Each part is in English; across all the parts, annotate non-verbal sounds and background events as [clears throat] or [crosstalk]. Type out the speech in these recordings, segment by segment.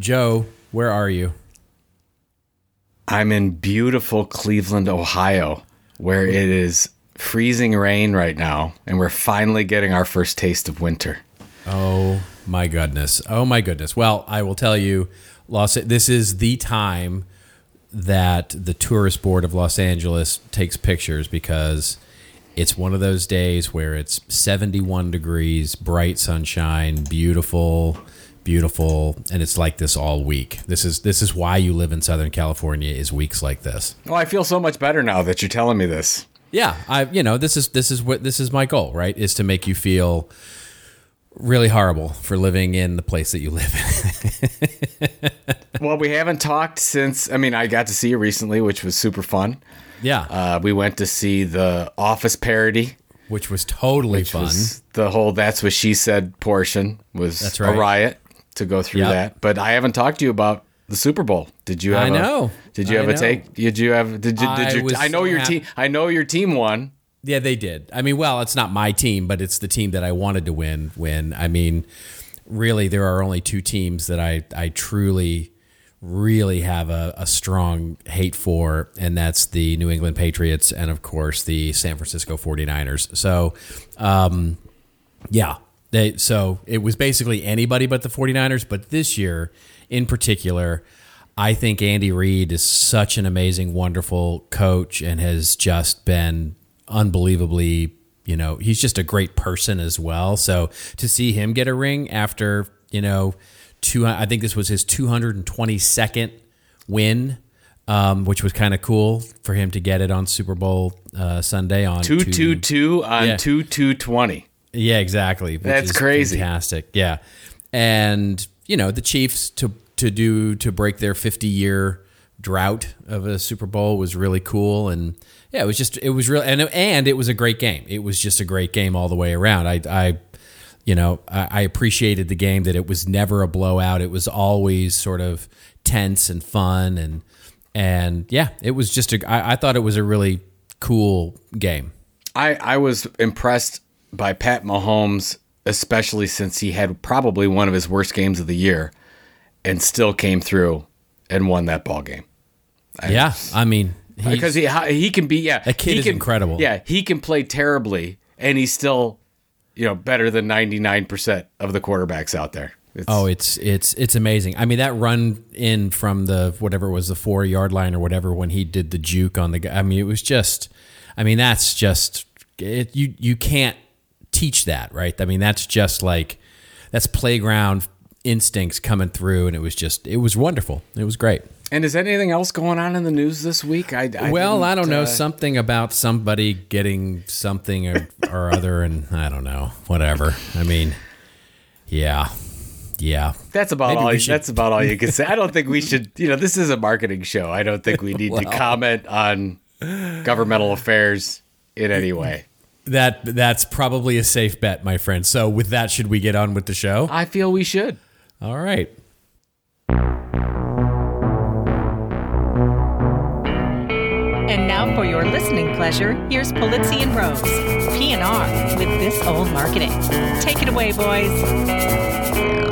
Joe, where are you? I'm in beautiful Cleveland, Ohio, where it is freezing rain right now, and we're finally getting our first taste of winter. Oh my goodness. Oh my goodness. Well, I will tell you, Los. This is the time that the tourist board of Los Angeles takes pictures because it's one of those days where it's 71 degrees, bright sunshine, beautiful, beautiful, and it's like this all week. This is this is why you live in Southern California is weeks like this. Well, I feel so much better now that you're telling me this. Yeah, I you know, this is this is what this is my goal, right? Is to make you feel really horrible for living in the place that you live in. [laughs] well, we haven't talked since I mean, I got to see you recently, which was super fun. Yeah. Uh, we went to see the Office parody, which was totally which fun. Was the whole "That's what she said" portion was That's right. a riot to go through Yep. that. But I haven't talked to you about the Super Bowl. Did you? Have I a- know. Did you have a know. take? Did you have? Did you? Did I was I know your team. I know your team won. Yeah, they did. I mean, well, it's not my team, but it's the team that I wanted to win. Win. I mean, really, there are only two teams that I I truly, really have a, a strong hate for, and that's the New England Patriots and of course the San Francisco 49ers. So, um, yeah. They, so it was basically anybody but the 49ers. But this year in particular, I think Andy Reid is such an amazing, wonderful coach and has just been unbelievably, you know, he's just a great person as well. So to see him get a ring after, you know, two, I think this was his 222nd win. Um, which was kind of cool for him to get it on Super Bowl uh, Sunday on two two two on Yeah. two two twenty. Yeah, exactly. which That's is crazy. Fantastic. Yeah. And, you know, the Chiefs to to do to break their 50 year drought of a Super Bowl was really cool and yeah, it was just it was real and and it was a great game. It was just a great game all the way around. I I you know, I, I appreciated the game that it was never a blowout. It was always sort of tense and fun and and yeah, it was just a I, I thought it was a really cool game. I I was impressed by Pat Mahomes, especially since he had probably one of his worst games of the year, and still came through and won that ball game. yeah, I mean, because he he can be yeah That kid he is can, incredible. yeah he can play terribly and he's still you know better than 99% of the quarterbacks out there it's, Oh, it's it's it's amazing. I mean, that run in from the whatever it was the four yard line or whatever when he did the juke on the guy. I mean, it was just. I mean, that's just it, you. You can't teach that, right? I mean, that's just like that's playground instincts coming through, and it was just it was wonderful. It was great. and is anything else going on in the news this week i, I well, I don't know uh, something about somebody getting something or, or other, and I don't know whatever. I mean, yeah, yeah. that's about Maybe all you, should- that's about all you can say i don't think we [laughs] should you know this is a marketing show i don't think we need to comment on governmental affairs in any [laughs] way That that's probably a safe bet, my friend. So with that, should we get on with the show? i feel we should All right. And now for your listening pleasure, here's Pulizzi and Rose, P&R with This Old Marketing. Take it away, boys.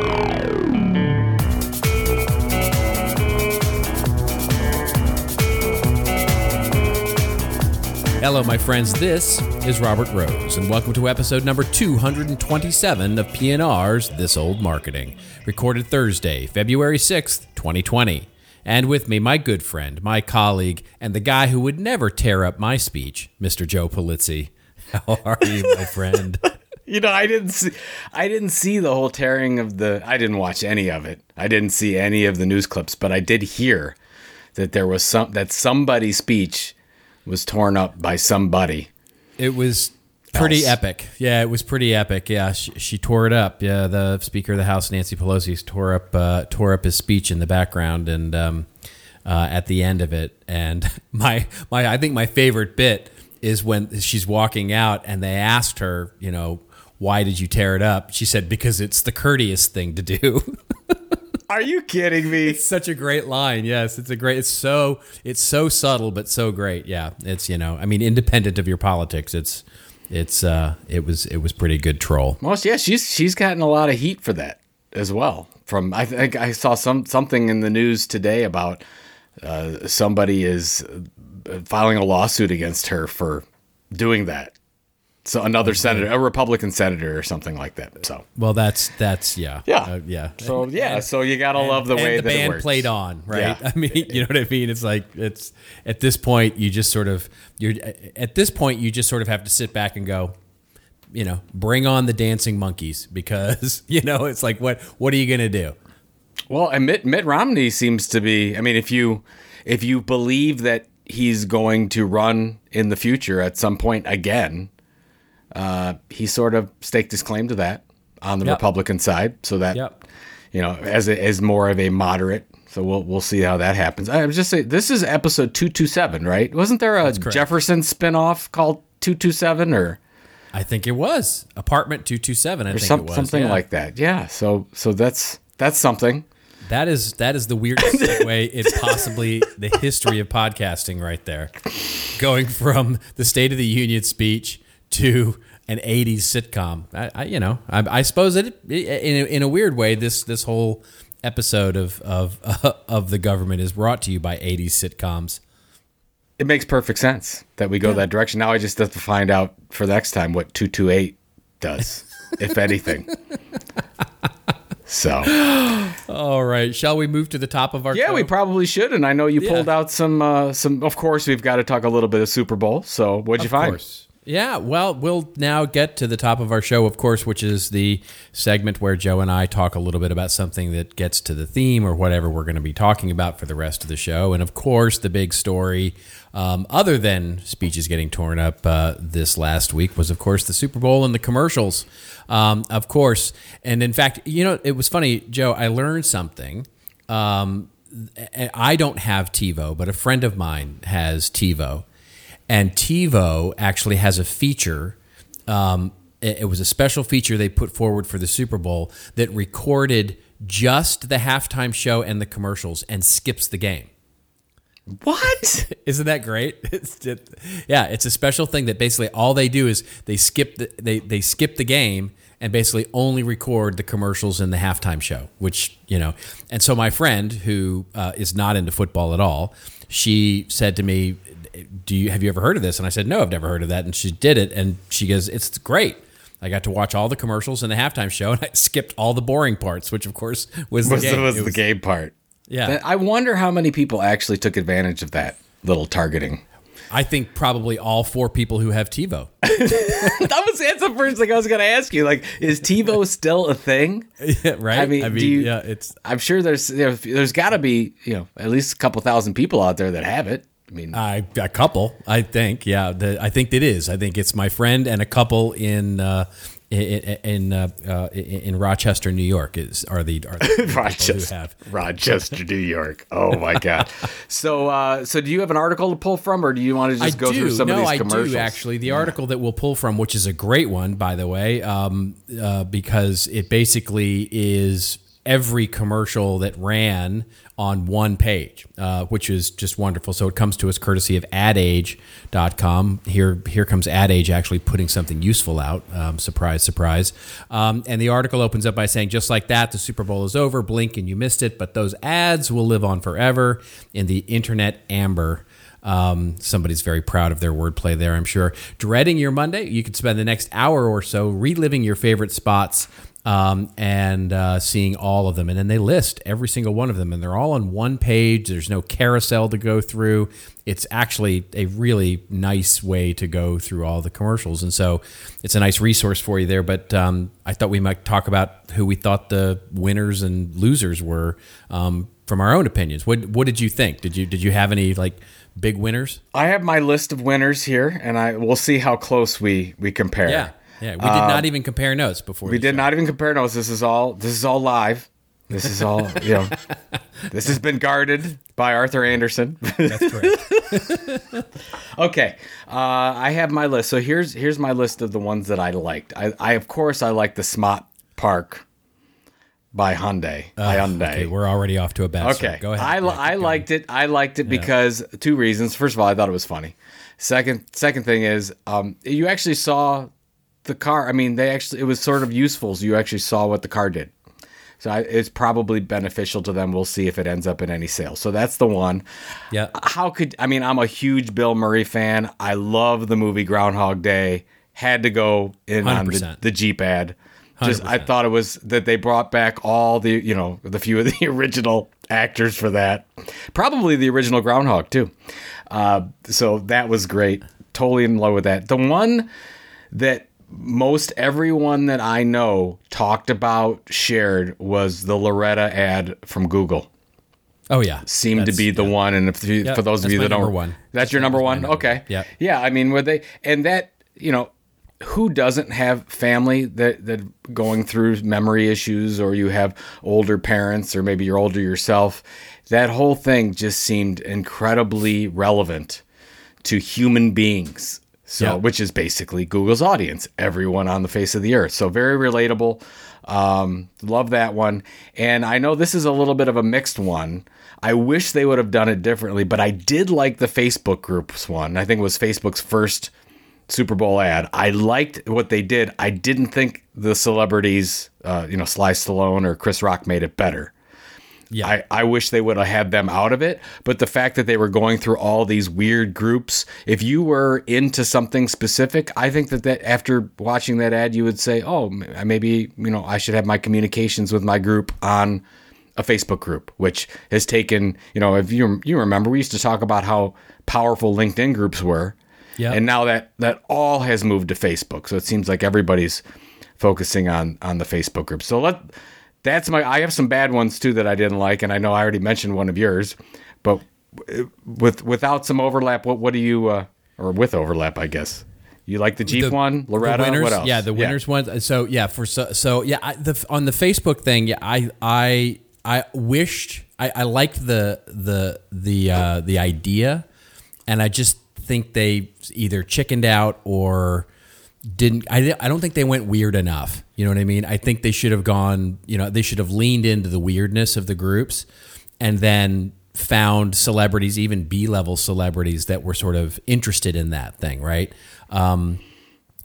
Hello, my friends. This is Robert Rose, and welcome to episode number 227 of PNR's This Old Marketing, recorded Thursday, February 6th, 2020. And with me, my good friend, my colleague, and the guy who would never tear up my speech, Mr. Joe Pulizzi. [laughs] How are you, my friend? [laughs] You know, I didn't see I didn't see the whole tearing of the I didn't watch any of it. I didn't see any of the news clips, but I did hear that there was some that somebody's speech was torn up by somebody. It was pretty Else. epic. Yeah, it was pretty epic. Yeah, she, she tore it up. Yeah, the Speaker of the House, Nancy Pelosi, tore up uh, tore up his speech in the background and um, uh, at the end of it. And [laughs] my my I think my favorite bit is when she's walking out and they asked her, you know, why did you tear it up? She said because it's the courteous thing to do. [laughs] Are you kidding me? Such a great line. Yes, it's a great. It's so it's so subtle but so great. Yeah, it's you know, I mean, independent of your politics, it's it's uh it was it was pretty good troll. Most yeah, she's she's gotten a lot of heat for that. as well. From I think I saw some something in the news today about uh, somebody is uh, filing a lawsuit against her for doing that. So another senator, a Republican senator, or something like that. So Well, that's that's yeah, Yeah. uh, yeah. so yeah, so you gotta love the and way the that band played on, right? Yeah. [laughs] I mean, you know what I mean? It's like it's at this point you just sort of you're at this point you just sort of have to sit back and go, you know, bring on the dancing monkeys because [laughs] you know it's like what what are you gonna do? Well, and Mitt, Mitt Romney seems to be. I mean, if you if you believe that he's going to run in the future at some point again, uh, he sort of staked his claim to that on the Yep. Republican side. So that Yep. you know, as a, as more of a moderate. So we'll we'll see how that happens. I was just saying, this is episode two two seven, right? Wasn't there a. Jefferson spinoff called two two seven or? I think it was apartment two two seven. I or think some, it was something yeah. like that. Yeah. So so that's that's something. That is that is the weirdest [laughs] segue in possibly the history of podcasting, right there. Going from the State of the Union speech to an '80s sitcom. I, I you know, I, I suppose it in a, in a weird way. This this whole episode of of [laughs] of the government is brought to you by '80s sitcoms. It makes perfect sense that we go that direction. Now I just have to find out for next time what two two eight does, [laughs] if anything. So [gasps] All right, shall we move to the top of our? yeah, show? we probably should. And I know you Yeah. pulled out some uh, some. Of course, we've got to talk a little bit of Super Bowl. So what'd you Of find? course. Yeah, well, we'll now get to the top of our show, of course, which is the segment where Joe and I talk a little bit about something that gets to the theme or whatever we're going to be talking about for the rest of the show. And of course, the big story, um, other than speeches getting torn up uh, this last week, was, of course, the Super Bowl and the commercials, um, of course. And in fact, you know, it was funny, Joe, I learned something. Um, I don't have TiVo, but a friend of mine has TiVo. And TiVo actually has a feature. Um, it, it was a special feature they put forward for the Super Bowl that recorded just the halftime show and the commercials and skips the game. What? [laughs] Isn't that great? [laughs] It's it, yeah, it's a special thing that basically all they do is they skip the they they skip the game and basically only record the commercials and the halftime show, which you know. And so my friend who uh, is not into football at all, she said to me, "Do you have you ever heard of this?" And I said, "No, I've never heard of that." And she did it, and she goes, "It's great." I got to watch all the commercials in the halftime show, and I skipped all the boring parts, which of course was the was, game. was It the game part? Yeah. I wonder how many people actually took advantage of that little targeting. I think probably all four people who have TiVo. [laughs] that was that's the first thing I was going to ask you. Like, is TiVo still a thing? [laughs] Yeah, right? I mean, do you- yeah, it's I'm sure there's there, there's got to be you know at least a couple thousand people out there that have it. I mean, I a couple. I think, yeah, the, I think it is. I think it's my friend and a couple in uh, in in, uh, uh, in Rochester, New York. Is are the, are the [laughs] Rochester, have. Rochester, New York. Oh my God. [laughs] so, uh, so do you have an article to pull from, or do you want to just I go do. through some no, of these commercials? I do actually. The article that we'll pull from, which is a great one, by the way, um, uh, because it basically is every commercial that ran on one page, uh, which is just wonderful. So it comes to us courtesy of adage.com. Here, here comes AdAge actually putting something useful out. Um, surprise, surprise. Um, and the article opens up by saying, just like that, the Super Bowl is over. Blink and you missed it, but those ads will live on forever in the internet amber. Um, somebody's very proud of their wordplay there, I'm sure. Dreading your Monday, you could spend the next hour or so reliving your favorite spots um, and uh, seeing all of them. And then they list every single one of them, and they're all on one page. There's no carousel to go through. It's actually a really nice way to go through all the commercials. And so it's a nice resource for you there. But um, I thought we might talk about who we thought the winners and losers were um, from our own opinions. What, what did you think? Did you, did you have any like big winners? I have my list of winners here, and I we'll see how close we we compare. Yeah. Yeah. We did not even compare notes before. Uh, We did not even compare notes. This is all. This is all live. This is all. [laughs] You know. this has been guarded by Arthur Andersen. That's correct. [laughs] okay. Uh, I have my list. So here's here's my list of the ones that I liked. I, I of course I like the Smart Park by Hyundai. by Hyundai. Okay, we're already off to a bad Okay. start. Go ahead. I, Yeah, I going. liked it. I liked it because two reasons. First of all, I thought it was funny. Second second thing is um, you actually saw the car. I mean, they actually it was sort of useful. So you actually saw what the car did. So I, it's probably beneficial to them. We'll see if it ends up in any sales. So that's the one. Yeah. How could I mean? I'm a huge Bill Murray fan. I love the movie Groundhog Day. Had to go in on the, 100%. the Jeep ad. Just I 100%. thought it was that they brought back all the you know the few of the [laughs] original actors for that. Probably the original Groundhog too. Uh, so that was great. Totally in love with that. The one that most everyone that I know talked about shared was the Loretta ad from Google. Oh yeah. Seemed to be the yeah. one, and if you, Yeah, for those of you that don't, one. that's your number one. number okay. Yeah. yeah. I mean, were they and that you know, who doesn't have family that that going through memory issues, or you have older parents, or maybe you're older yourself. That whole thing just seemed incredibly relevant to human beings. So, Yeah. which is basically Google's audience, everyone on the face of the earth. So, very relatable. Um, love that one. And I know this is a little bit of a mixed one. I wish they would have done it differently, but I did like the Facebook groups one. I think it was Facebook's first Super Bowl ad. I liked what they did. I didn't think the celebrities, uh, you know, Sly Stallone or Chris Rock made it better. Yeah. I, I wish they would have had them out of it. But the fact that they were going through all these weird groups, if you were into something specific, I think that, that after watching that ad, you would say, oh, uh, maybe, you know, I should have my communications with my group on a Facebook group, which has taken, you know, if you, you remember, we used to talk about how powerful LinkedIn groups were. Yeah. And now that that all has moved to Facebook. So it seems like everybody's focusing on on the Facebook group. So let that's my I have some bad ones too that I didn't like and I know I already mentioned one of yours, but with without some overlap, what what do you uh or with overlap, I guess. You like the Jeep The- one, Loretta, the winners, what else? Yeah, the winners one. So yeah, for so, so yeah, I, the on the Facebook thing, yeah, I I I wished I, I liked the the the uh, the idea, and I just think they either chickened out or didn't. I I don't think they went weird enough. You know what I mean? I think they should have gone. You know, they should have leaned into the weirdness of the groups, and then found celebrities, even B level celebrities that were sort of interested in that thing, right? Um,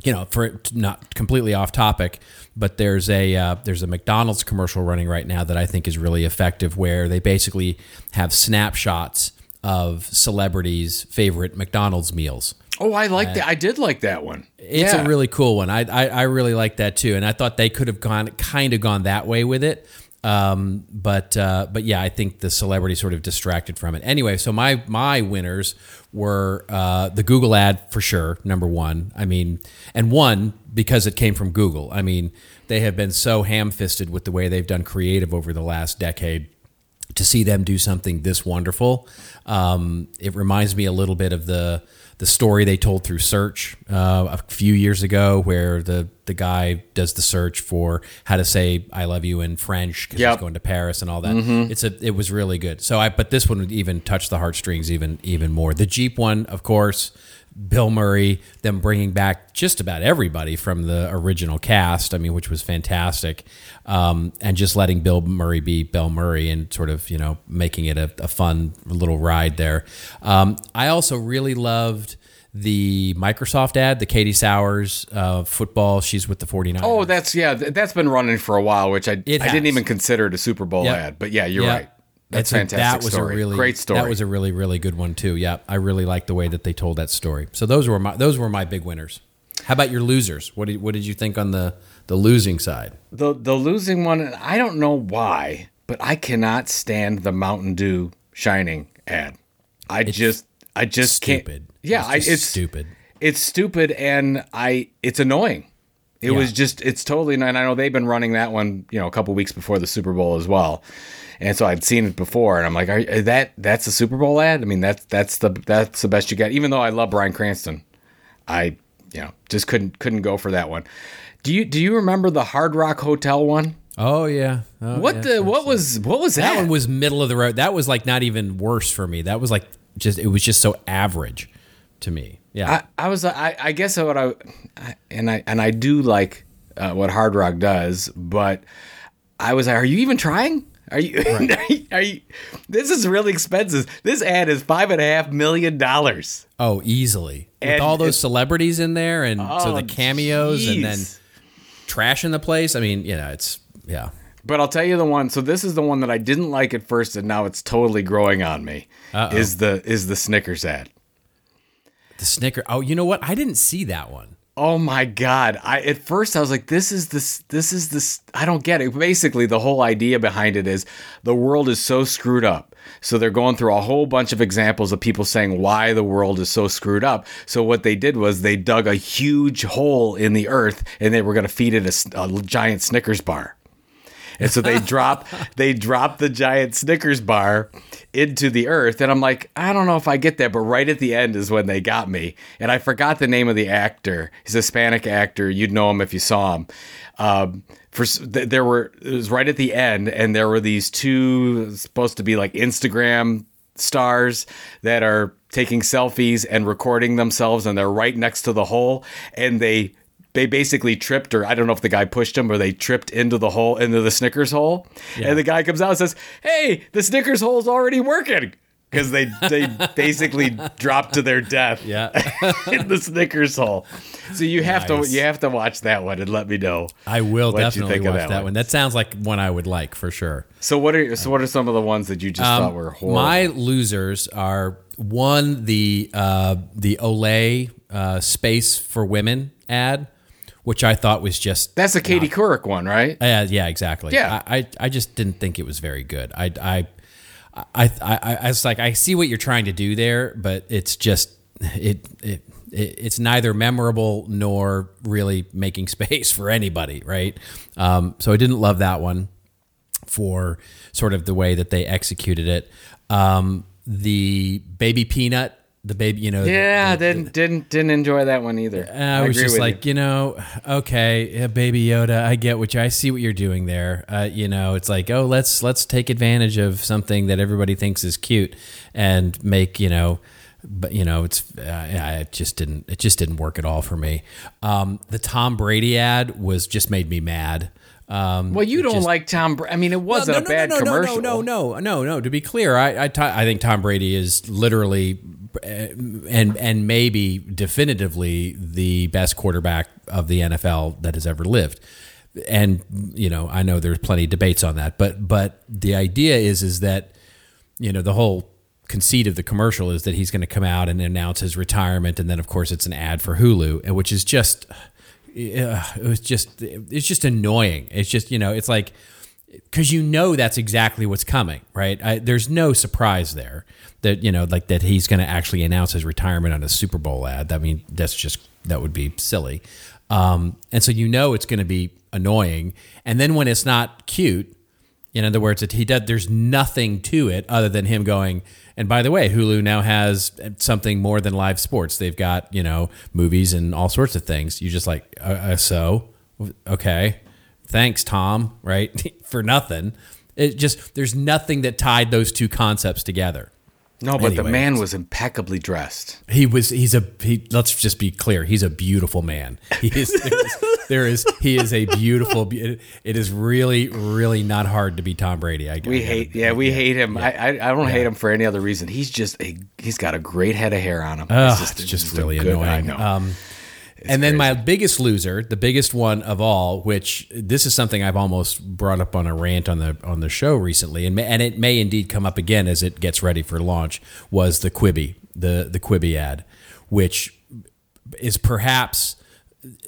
you know, for not completely off topic, but there's a uh, there's a McDonald's commercial running right now that I think is really effective, where they basically have snapshots of celebrities' favorite McDonald's meals. Oh, I like that. I did like that one. It's Yeah. a really cool one. I, I I really like that too, and I thought they could have gone kind of gone that way with it. Um, but uh, but yeah, I think the celebrity sort of distracted from it. Anyway, so my my winners were uh, the Google ad for sure, number one. I mean, and one because it came from Google. I mean, they have been so ham fisted with the way they've done creative over the last decade to see them do something this wonderful. Um, it reminds me a little bit of the the story they told through search uh, a few years ago, where the the guy does the search for how to say "I love you" in French because Yep. he's going to Paris and all that. It's a it was really good. So I but this one would even touch the heartstrings even even more. The Jeep one, of course. Bill Murray, them bringing back just about everybody from the original cast, I mean, which was fantastic, um, and just letting Bill Murray be Bill Murray and sort of, you know, making it a, a fun little ride there. Um, I also really loved the Microsoft ad, the Katie Sowers uh, football. She's with the 49ers. Oh, that's yeah, that's been running for a while, which I I didn't even consider it a Super Bowl Yep. ad. But yeah, you're Yeah. right. That's a- fantastic That was story. a really Great story. That was a really really good one too. Yeah, I really like the way that they told that story. So those were my those were my big winners. How about your losers? What did what did you think on the the losing side? The the losing one, I don't know why, but I cannot stand the Mountain Dew Shining ad. I just I just Stupid. can't. Yeah, It's I, it's stupid. It's stupid, and I it's annoying. It Yeah. was just it's totally. And I know they've been running that one, you know, a couple weeks before the Super Bowl as well. And so I'd seen it before, and I'm like, Are, that that's a Super Bowl ad? I mean, that's that's the that's the best you get. Even though I love Bryan Cranston, I you know just couldn't couldn't go for that one. Do you do you remember the Hard Rock Hotel one? Oh yeah. Oh, What yeah, the what was what was that? that one was middle of the road. That was like not even worse for me. That was like just it was just so average to me. Yeah. I, I was I, I guess what I, I and I and I do like uh, what Hard Rock does, but I was like, are you even trying? Are you, [laughs] are you? Are you? This is really expensive. This ad is five and a half million dollars. oh, easily. With all those celebrities in there and so Oh, the cameos and then trash in the place. I mean, you know, it's yeah. But I'll tell you the one. So this is the one that I didn't like at first, and now it's totally growing on me. Uh-oh. Is the is the Snickers ad? The Snicker. Oh, you know what? I didn't see that one. Oh my god! I at first I was like, "This is this. This is this." I don't get it. Basically, the whole idea behind it is the world is so screwed up. So they're going through a whole bunch of examples of people saying why the world is so screwed up. So what they did was they dug a huge hole in the earth and they were going to feed it a, a giant Snickers bar. And so they drop [laughs] they drop the giant Snickers bar into the earth. And I'm like, I don't know if I get that, but right at the end is when they got me. And I forgot the name of the actor. He's a Hispanic actor. You'd know him if you saw him. Um, for there were it was right at the end, and there were these two supposed to be like Instagram stars that are taking selfies and recording themselves, and they're right next to the hole, and they they basically tripped, or I don't know if the guy pushed him or they tripped into the hole, into the Snickers hole. Yeah. And the guy comes out and says, Hey, the Snickers hole's already working. Because they, they basically [laughs] dropped to their death yeah. [laughs] in the Snickers hole. So you have nice. to you have to watch that one and let me know. I will definitely watch that, that one. one. That sounds like one I would like for sure. So what are so what are some of the ones that you just um, thought were horrible? My losers are one the uh, the Olay uh, space for women ad which I thought was just that's a Katie not, Couric one, right? Uh, yeah, exactly. Yeah, I, I, I just didn't think it was very good. I I I I, I was like, I see what you're trying to do there, but it's just it it. It's neither memorable nor really making [laughs] space for anybody, right? Um, so I didn't love that one for sort of the way that they executed it. Um, the baby peanut the baby, you know. Yeah, the, the, didn't didn't didn't enjoy that one either. I, I was just like, you. you. know, okay, yeah, baby Yoda, I get what you, I see what you're doing there. Uh, you know, it's like, oh, let's let's take advantage of something that everybody thinks is cute and make you know. But you know, it's uh, just didn't it just didn't work at all for me. Um, the Tom Brady ad was just made me mad. Um, well, you don't just, like Tom. I mean, it wasn't well, no, no, a bad no, no, commercial. No, no, no, no, no. To be clear, I, I, t- I think Tom Brady is literally Uh, and and maybe definitively the best quarterback of the NFL that has ever lived. And you know, I know there's plenty of debates on that, but but the idea is is that you know the whole conceit of the commercial is that he's going to come out and announce his retirement, and then of course it's an ad for Hulu, which is just uh, it was just it's just annoying. It's just you know it's like because you know that's exactly what's coming, right? I, there's no surprise there that you know like that he's going to actually announce his retirement on a Super Bowl ad. I mean, that's just that would be silly. Um, and so you know it's going to be annoying. And then when it's not cute, in other words, that he does, there's nothing to it other than him going. And by the way, Hulu now has something more than live sports. They've got you know movies and all sorts of things. You just like uh, uh, so okay thanks tom right [laughs] for nothing. It just there's nothing that tied those two concepts together. No but anyway, the man was impeccably dressed. He was he's a he let's just be clear he's a beautiful man. He is [laughs] there is he is a beautiful it is really really not hard to be tom brady I, guess. we I hate yeah we yeah, hate him. yeah, I, I don't yeah. hate him for any other reason. He's just a he's got a great head of hair on him. Oh, just, it's just really annoying. Um and then my biggest loser, the biggest one of all, which this is something I've almost brought up on a rant on the on the show recently, and may, and it may indeed come up again as it gets ready for launch, was the Quibi, the the Quibi ad, which is perhaps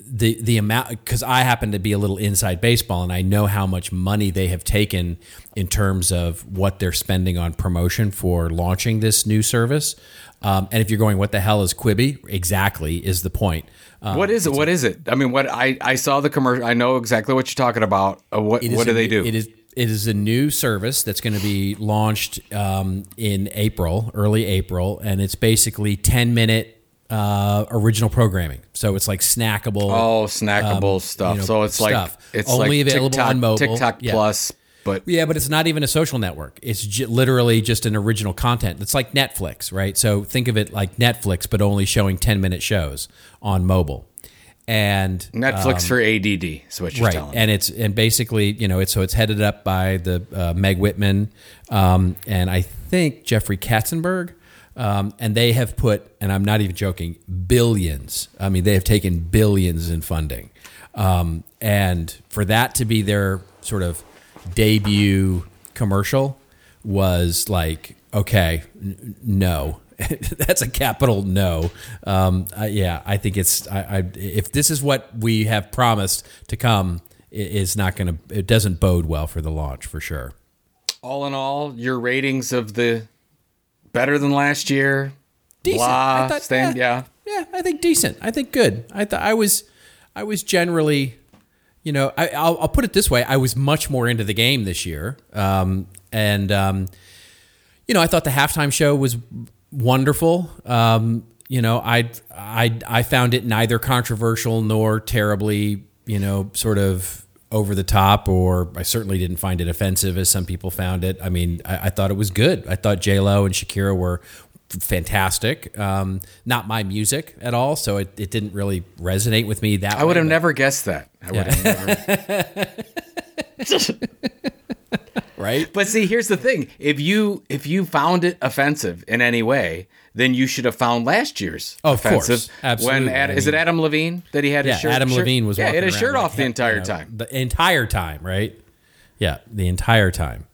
the the amount because I happen to be a little inside baseball and I know how much money they have taken in terms of what they're spending on promotion for launching this new service. Um, and if you're going, what the hell is Quibi? Exactly is the point. Um, what is it? What is it? I mean, what I, I saw the commercial. I know exactly what you're talking about. Uh, what what do a, they do? It is it is a new service that's going to be launched um, in April, early April, and it's basically 10 minute uh, original programming. So it's like snackable. Oh, snackable um, stuff. You know, so it's stuff. like it's only like available TikTok, on mobile. TikTok yeah. Plus but yeah, but it's not even a social network. It's j- literally just an original content. It's like Netflix, right? So think of it like Netflix, but only showing ten minute shows on mobile. And Netflix um, for ADD is what you're right. telling. And it's and basically, you know, it's so it's headed up by the uh, Meg Whitman um, and I think Jeffrey Katzenberg. Um, and they have put, and I'm not even joking, billions. I mean, they have taken billions in funding, um, and for that to be their sort of debut commercial was like, okay, n- no. [laughs] That's a capital no. Um, uh, yeah, I think it's. I, I, if this is what we have promised to come, it is not going to. It doesn't bode well for the launch for sure. All in all, your ratings of the better than last year. Decent. Blah, I thought- stand, yeah. yeah, I think decent. I think good. I thought I was, I was generally, you know, I, I'll, I'll put it this way: I was much more into the game this year, um, and um, you know, I thought the halftime show was wonderful. Um, you know, I, I, I found it neither controversial nor terribly, you know, sort of over the top, or I certainly didn't find it offensive as some people found it. I mean, I, I thought it was good. I thought J Lo and Shakira were fantastic. Um, not my music at all, so it, it didn't really resonate with me that I would way, have but- never guessed that. I would have never. [laughs] right. But see, here's the thing: if you if you found it offensive in any way, then you should have found last year's Oh, of course. offensive. Absolutely. When Ad, I is it Adam Levine that he had Yeah, his shirt? Adam shirt- Levine was yeah, he had his shirt like, off the you entire know, time. The entire time, right? Yeah, the entire time.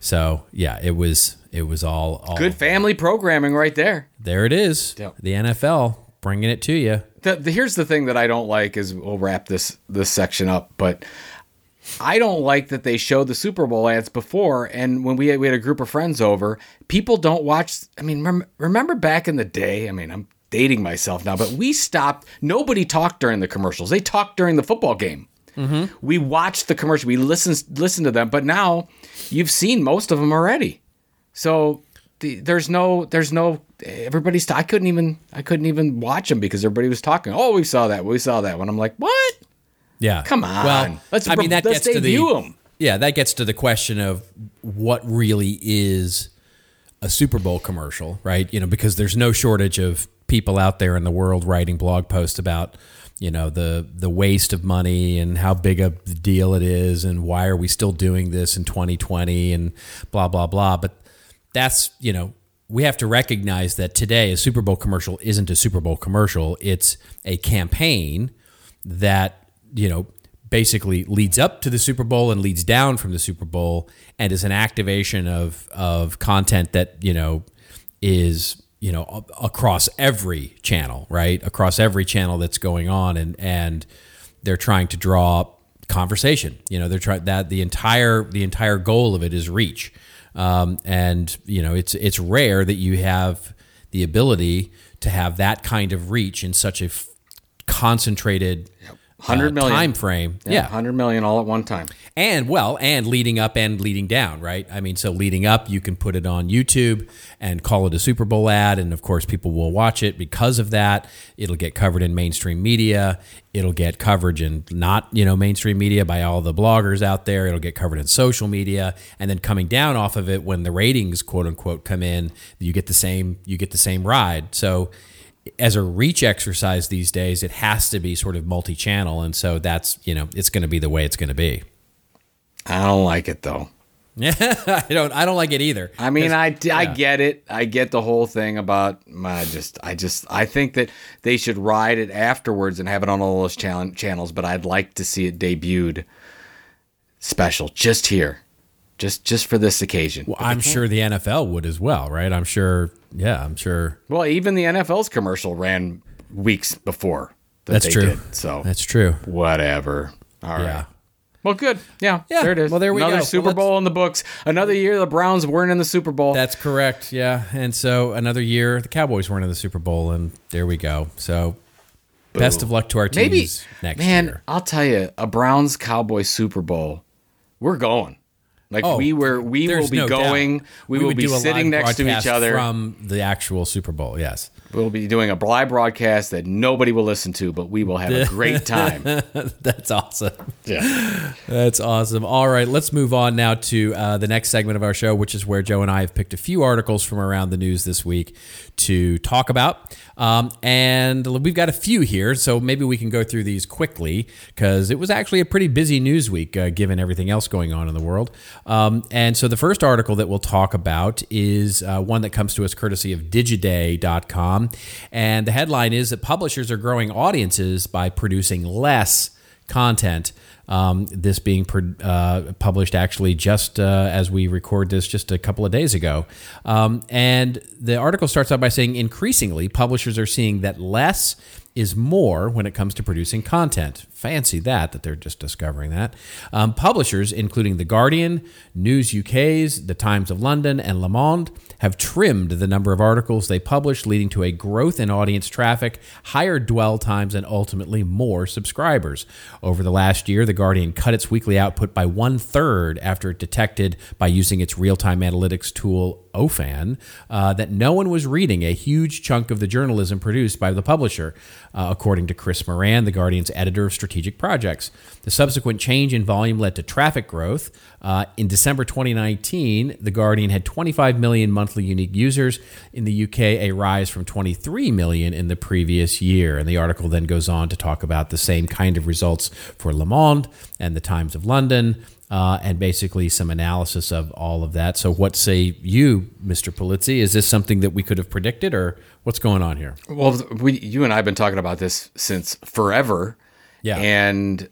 So yeah, it was it was all, all Good family programming right there. There it is. Yep. The NFL bringing it to you. The, the, here's the thing that I don't like is we'll wrap this this section up, but I don't like that they showed the Super Bowl ads before, and when we had, we had a group of friends over, people don't watch. I mean, rem, remember back in the day? I mean, I'm dating myself now, but we stopped. Nobody talked during the commercials. They talked during the football game. Mm-hmm. We watched the commercial. We listened listened to them, but now you've seen most of them already. So the, there's no there's no everybody's. I couldn't even I couldn't even watch them because everybody was talking. Oh, we saw that. We saw that one. I'm like, what? Yeah. Come on. Well, Let's I mean that gets to the debut 'em. yeah that gets to the question of what really is a Super Bowl commercial, right? You know, because there's no shortage of people out there in the world writing blog posts about you know the the waste of money and how big a deal it is and why are we still doing this in 2020 and blah blah blah but that's you know we have to recognize that today a Super Bowl commercial isn't a Super Bowl commercial. It's a campaign that you know basically leads up to the Super Bowl and leads down from the Super Bowl and is an activation of of content that you know is you know across every channel right? Across every channel that's going on and and they're trying to draw conversation. You know they're trying that the entire the entire goal of it is reach um, and you know it's it's rare that you have the ability to have that kind of reach in such a f- concentrated 100 uh, million. time frame. Yeah, 100 million all at one time. and well and leading up and leading down right? I mean so leading up you can put it on youtube and call it a super bowl ad and of course people will watch it. Because of that it'll get covered in mainstream media. It'll get coverage in not you know mainstream media by all the bloggers out there. It'll get covered in social media. And then coming down off of it when the ratings quote unquote come in you get the same you get the same ride. So as a reach exercise these days, it has to be sort of multi-channel, and so that's you know it's going to be the way it's going to be. I don't like it though. Yeah, [laughs] I don't I don't like it either. I mean, I, I yeah. get it. I get the whole thing about. I just, I just, I think that they should ride it afterwards and have it on all those channel, channels. But I'd like to see it debuted special just here, just just for this occasion. Well, I'm sure the NFL would as well, right? I'm sure. Yeah, I'm sure. Well, even the NFL's commercial ran weeks before. That That's true. Did, so That's true. whatever. All right. Yeah. Well, good. Yeah. Yeah, There it is. well, there we Another go. Another Super let's- Bowl in the books. Another year the Browns weren't in the Super Bowl. That's correct. Yeah, and so another year the Cowboys weren't in the Super Bowl, and there we go. So best of luck to our teams Maybe next man, year. Man, I'll tell you, a Browns Cowboys Super Bowl, we're going. Like Oh, we were, we will be no going. doubt. We, will be sitting next to each other. from the actual Super Bowl. Yes. we'll be doing a live broadcast that nobody will listen to, but we will have a great [laughs] time. That's awesome. yeah. That's awesome. All right, let's move on now to uh, the next segment of our show, which is where Joe and I have picked a few articles from around the news this week to talk about. Um, and we've got a few here, so maybe we can go through these quickly because it was actually a pretty busy news week uh, given everything else going on in the world. Um, and so the first article that we'll talk about is uh, one that comes to us courtesy of Digiday.com. And the headline is that publishers are growing audiences by producing less content Um, this being uh, published actually just uh, as we record this just a couple of days ago. Um, and the article starts out by saying increasingly, publishers are seeing that less is more when it comes to producing content. Fancy that, that they're just discovering that. Um, publishers, including The Guardian, News UK's, The Times of London, and Le Monde, have trimmed the number of articles they publish, leading to a growth in audience traffic, higher dwell times, and ultimately more subscribers. Over the last year, The Guardian cut its weekly output by one third after it detected, by using its real time analytics tool Ophan, uh, that no one was reading a huge chunk of the journalism produced by the publisher, uh, according to Chris Moran, The Guardian's editor of strategic projects. The subsequent change in volume led to traffic growth. Uh, in December 2019, The Guardian had 25 million monthly unique users. In the UK, a rise from 23 million in the previous year. And the article then goes on to talk about the same kind of results for Le Monde and the Times of London uh, and basically some analysis of all of that. So, what say you, Mr. Pulizzi? Is this something that we could have predicted, or what's going on here? Well, we, you and I have been talking about this since forever. Yeah. And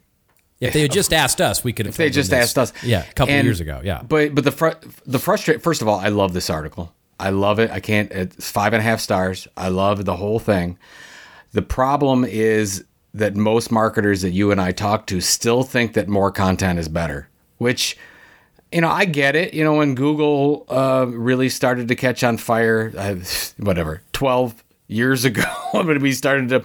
if they had just asked us, we could have. If they just asked us, yeah, a couple and, years ago, yeah. But but the fr- the frustrate. First of all, I love this article. I love it. I can't. It's five and a half stars. I love the whole thing. The problem is that most marketers that you and I talk to still think that more content is better which you know, I get it. You know, when Google uh, really started to catch on fire, uh, whatever, 12 years [laughs] ago, when we started to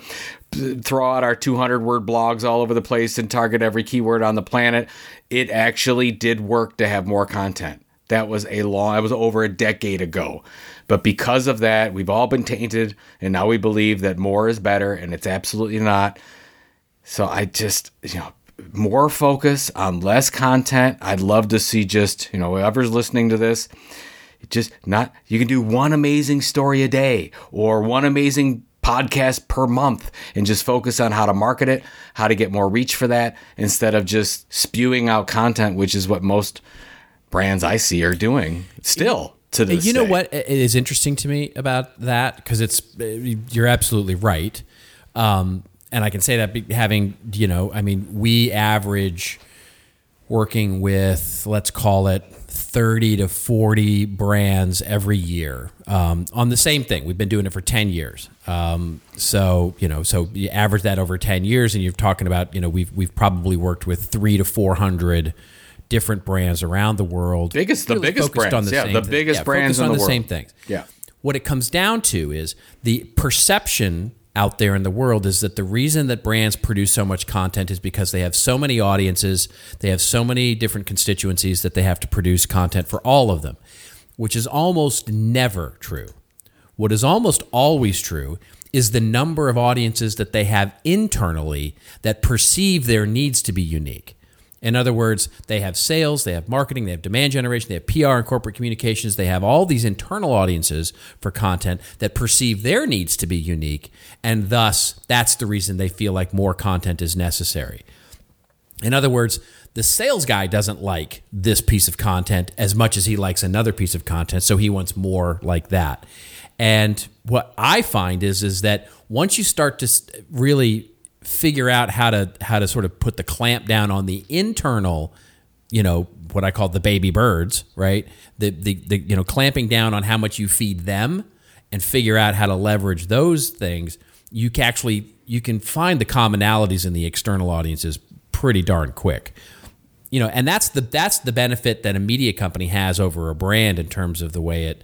throw out our 200 word blogs all over the place and target every keyword on the planet, it actually did work to have more content. That was a long, that was over a decade ago. But because of that, we've all been tainted, and now we believe that more is better, and it's absolutely not. So I just, you know, more focus on less content. I'd love to see just, you know, whoever's listening to this, just not, you can do one amazing story a day or one amazing podcast per month and just focus on how to market it, how to get more reach for that instead of just spewing out content, which is what most brands I see are doing still. To this you know day. what is interesting to me about that because it's you're absolutely right. Um, and I can say that having, you know, I mean, we average working with, let's call it 30 to 40 brands every year um, on the same thing. We've been doing it for 10 years. Um, so, you know, so you average that over 10 years and you're talking about, you know, we've, we've probably worked with three to 400 different brands around the world. Biggest, the really biggest brands. On the yeah, the biggest yeah, brands in on the, the world. same things. Yeah. What it comes down to is the perception out there in the world is that the reason that brands produce so much content is because they have so many audiences, they have so many different constituencies that they have to produce content for all of them, which is almost never true. What is almost always true is the number of audiences that they have internally that perceive their needs to be unique. In other words, they have sales, they have marketing, they have demand generation, they have PR and corporate communications, they have all these internal audiences for content that perceive their needs to be unique. And thus, that's the reason they feel like more content is necessary. In other words, the sales guy doesn't like this piece of content as much as he likes another piece of content, so he wants more like that. And what I find is is that once you start to really figure out how to how to sort of put the clamp down on the internal you know what I call the baby birds, right? The, the the you know clamping down on how much you feed them and figure out how to leverage those things. You can actually you can find the commonalities in the external audiences pretty darn quick. You know, and that's the that's the benefit that a media company has over a brand in terms of the way it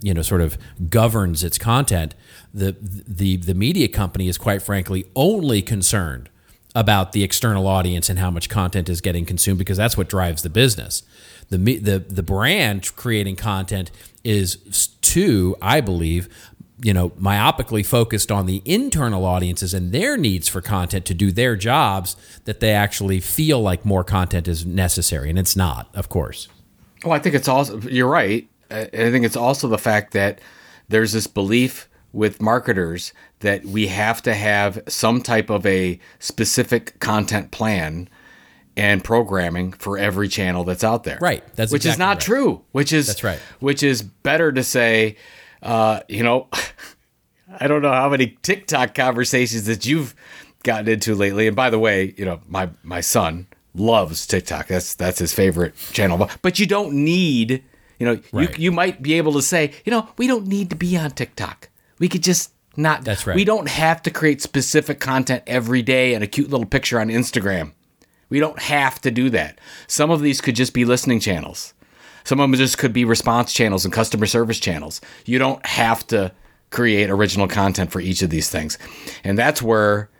you know sort of governs its content the the the media company is quite frankly only concerned about the external audience and how much content is getting consumed because that's what drives the business. The the the brand creating content is too i believe you know myopically focused on the internal audiences and their needs for content to do their jobs that they actually feel like more content is necessary and it's not of course. Well i think it's also you're right I think it's also the fact that there's this belief with marketers that we have to have some type of a specific content plan and programming for every channel that's out there. Right. That's which exactly is not right. true. Which is that's right. Which is better to say, uh, you know, [laughs] I don't know how many TikTok conversations that you've gotten into lately. And by the way, you know, my my son loves TikTok. That's that's his favorite channel. But you don't need, you know, Right. you you might be able to say, you know, we don't need to be on TikTok. We could just not. That's right. We don't have to create specific content every day and a cute little picture on Instagram. We don't have to do that. Some of these could just be listening channels. Some of them just could be response channels and customer service channels. You don't have to create original content for each of these things. And that's where,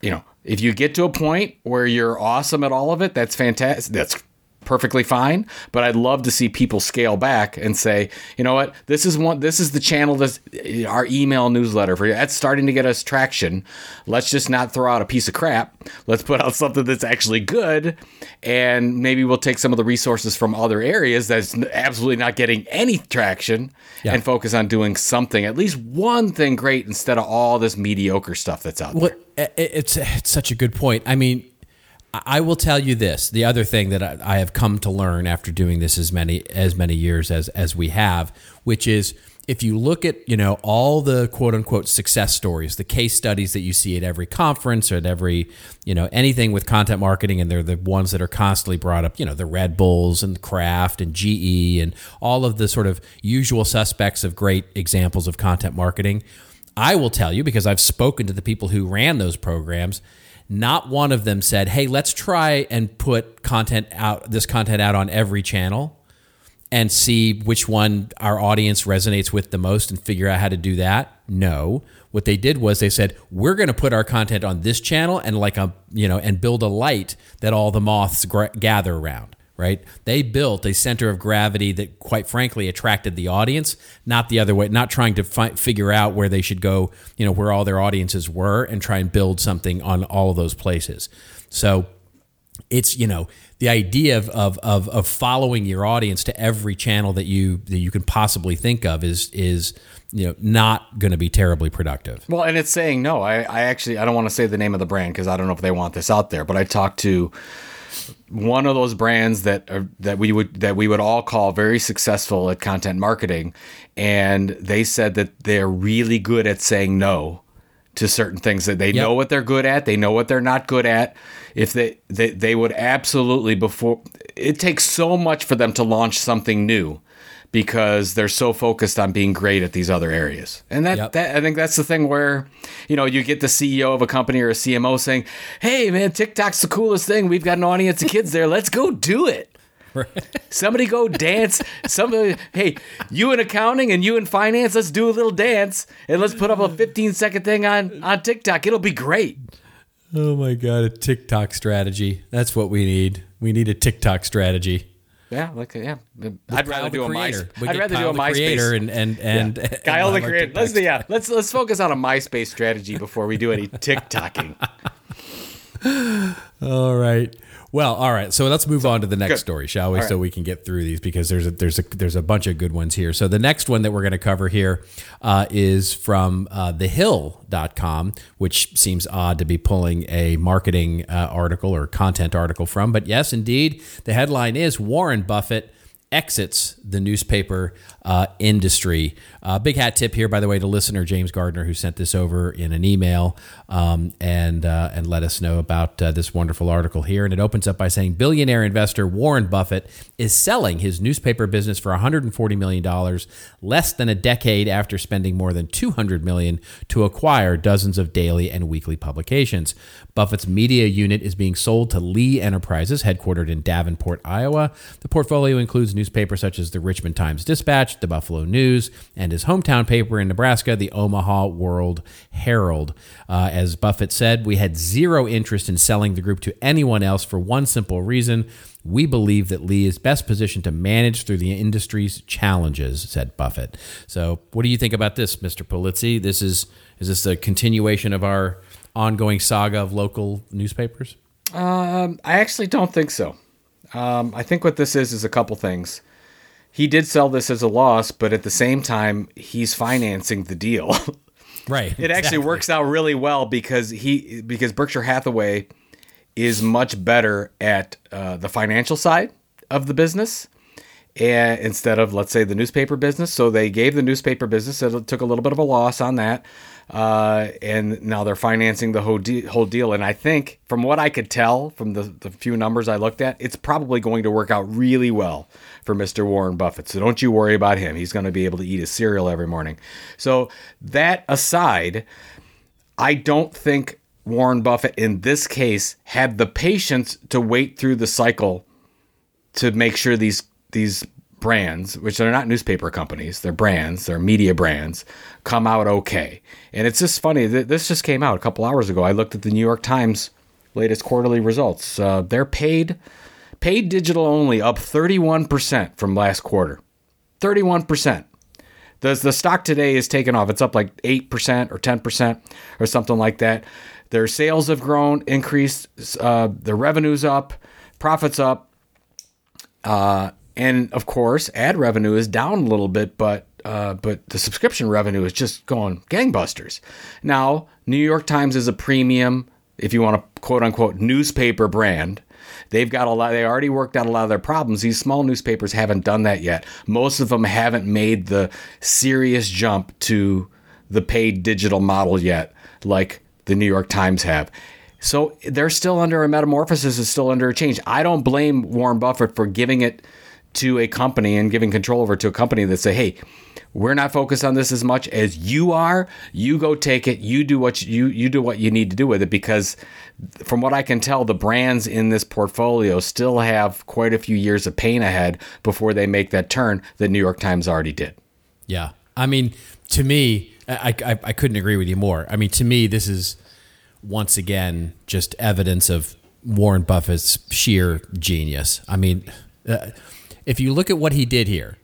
you know, if you get to a point where you're awesome at all of it, that's fantastic. That's perfectly fine. But I'd love to see people scale back and say, you know what, this is one this is the channel that's our email newsletter for you. That's starting to get us traction. Let's just not throw out a piece of crap. Let's put out something that's actually good. And maybe we'll take some of the resources from other areas that's absolutely not getting any traction Yeah. and focus on doing something, at least one thing great instead of all this mediocre stuff that's out there. Well, i- it's it's such a good point. I mean, I will tell you this: the other thing that I, I have come to learn after doing this as many as many years as as we have, which is if you look at you know all the quote unquote success stories, the case studies that you see at every conference or at every you know anything with content marketing, and they're the ones that are constantly brought up. You know, the Red Bulls and Kraft and GE and all of the sort of usual suspects of great examples of content marketing. I will tell you because I've spoken to the people who ran those programs. Not one of them said, "Hey, let's try and put content out this content out on every channel and see which one our audience resonates with the most and figure out how to do that." No. What they did was they said, "We're going to put our content on this channel and like a, you know, and build a light that all the moths gather around." Right? They built a center of gravity that, quite frankly, attracted the audience, not the other way. Not trying to fi- figure out where they should go, you know, where all their audiences were, and try and build something on all of those places. So, it's you know the idea of, of of of following your audience to every channel that you that you can possibly think of is is you know not going to be terribly productive. Well, and it's saying no. I, I actually I don't want to say the name of the brand because I don't know if they want this out there. But I talked to one of those brands that are, that we would that we would all call very successful at content marketing, and they said that they're really good at saying no to certain things that they know what they're good at, they know what they're not good at. If they, they they would absolutely before it takes so much for them to launch something new because they're so focused on being great at these other areas. And that, Yep. that I think that's the thing where, you know, you get the CEO of a company or a CMO saying, "Hey man, TikTok's the coolest thing. We've got an audience of kids there. Let's go do it." [laughs] Somebody go dance. Somebody, hey, you in accounting and you in finance, let's do a little dance and let's put up a 15 second thing on on TikTok. It'll be great. Oh my god, a TikTok strategy. That's what we need. We need a TikTok strategy. Yeah, like yeah. I'd rather do a creator. MySpace. We I'd rather Kyle do a MySpace. creator and and and, and [laughs] Kyle the have creator. TikTok Let's yeah. Let's let's focus on a MySpace strategy before we do any [laughs] TikToking. All right. Well, all right. So let's move on to the next good. story, shall we? All So right. we can get through these because there's a there's a there's a bunch of good ones here. So the next one that we're going to cover here uh, is from uh, thehill.com, which seems odd to be pulling a marketing uh, article or content article from, but yes, indeed, the headline is Warren Buffett exits the newspaper uh, industry. Uh, big hat tip here, by the way, to listener James Gardner, who sent this over in an email um, and uh, and let us know about uh, this wonderful article here. And it opens up by saying billionaire investor Warren Buffett is selling his newspaper business for 140 million dollars, less than a decade after spending more than 200 million to acquire dozens of daily and weekly publications. Buffett's media unit is being sold to Lee Enterprises, headquartered in Davenport, Iowa. The portfolio includes newspapers such as the Richmond Times Dispatch, the Buffalo News, and his hometown paper in Nebraska, the Omaha World Herald. Uh, as Buffett said, we had zero interest in selling the group to anyone else for one simple reason. We believe that Lee is best positioned to manage through the industry's challenges, said Buffett. So, what do you think about this, Mr. Pulizzi? This is is this a continuation of our ongoing saga of local newspapers? I actually don't think so. Um, I think what this is is a couple things. He did sell this as a loss, but at the same time, he's financing the deal. [laughs] Right. it actually works out really well because he because Berkshire Hathaway is much better at uh, the financial side of the business, and instead of let's say the newspaper business. So they gave the newspaper business. It took a little bit of a loss on that, uh, and now they're financing the whole, de- whole deal. And I think, from what I could tell from the, the few numbers I looked at, it's probably going to work out really well for Mr. Warren Buffett. So don't you worry about him. He's going to be able to eat his cereal every morning. So that aside, I don't think Warren Buffett in this case had the patience to wait through the cycle to make sure these these brands, which are not newspaper companies, they're brands, they're media brands, come out okay. And it's just funny this just came out a couple hours ago. I looked at the New York Times latest quarterly results. Uh, they're paid paid digital only up 31% from last quarter. 31%. The, the stock today is taken off. It's up like 8% or 10% or something like that. Their sales have grown, increased, uh, their revenue's up, profits up. Uh, and of course, ad revenue is down a little bit, but uh, but the subscription revenue is just going gangbusters. Now, New York Times is a premium, if you want to quote unquote newspaper brand. They've got a lot. They already worked out a lot of their problems. These small newspapers haven't done that yet. Most of them haven't made the serious jump to the paid digital model yet, like the New York Times have. So they're still under a metamorphosis, is still under a change. I don't blame Warren Buffett for giving it to a company and giving control over to a company that say, "Hey, we're not focused on this as much as you are. You go take it. You do what you you do what you need to do with it." Because from what I can tell, the brands in this portfolio still have quite a few years of pain ahead before they make that turn that New York Times already did. Yeah, I mean, to me, I, I, I couldn't agree with you more. I mean, to me, this is once again just evidence of Warren Buffett's sheer genius. I mean, uh, if you look at what he did here,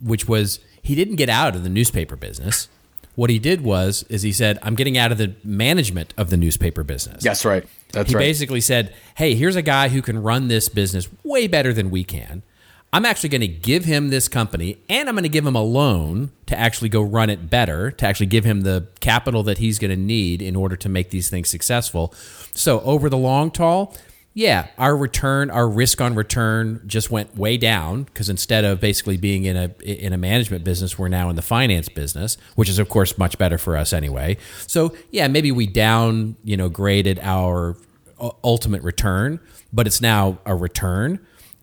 which was he didn't get out of the newspaper business. What he did was is he said, "I'm getting out of the management of the newspaper business." That's right. That's he right. He basically said, "Hey, here's a guy who can run this business way better than we can. I'm actually going to give him this company and I'm going to give him a loan to actually go run it better, to actually give him the capital that he's going to need in order to make these things successful. So, over the long haul, yeah, our return, our risk on return just went way down because instead of basically being in a in a management business, we're now in the finance business, which is of course much better for us anyway. So, yeah, maybe we down, you know, graded our ultimate return, but it's now a return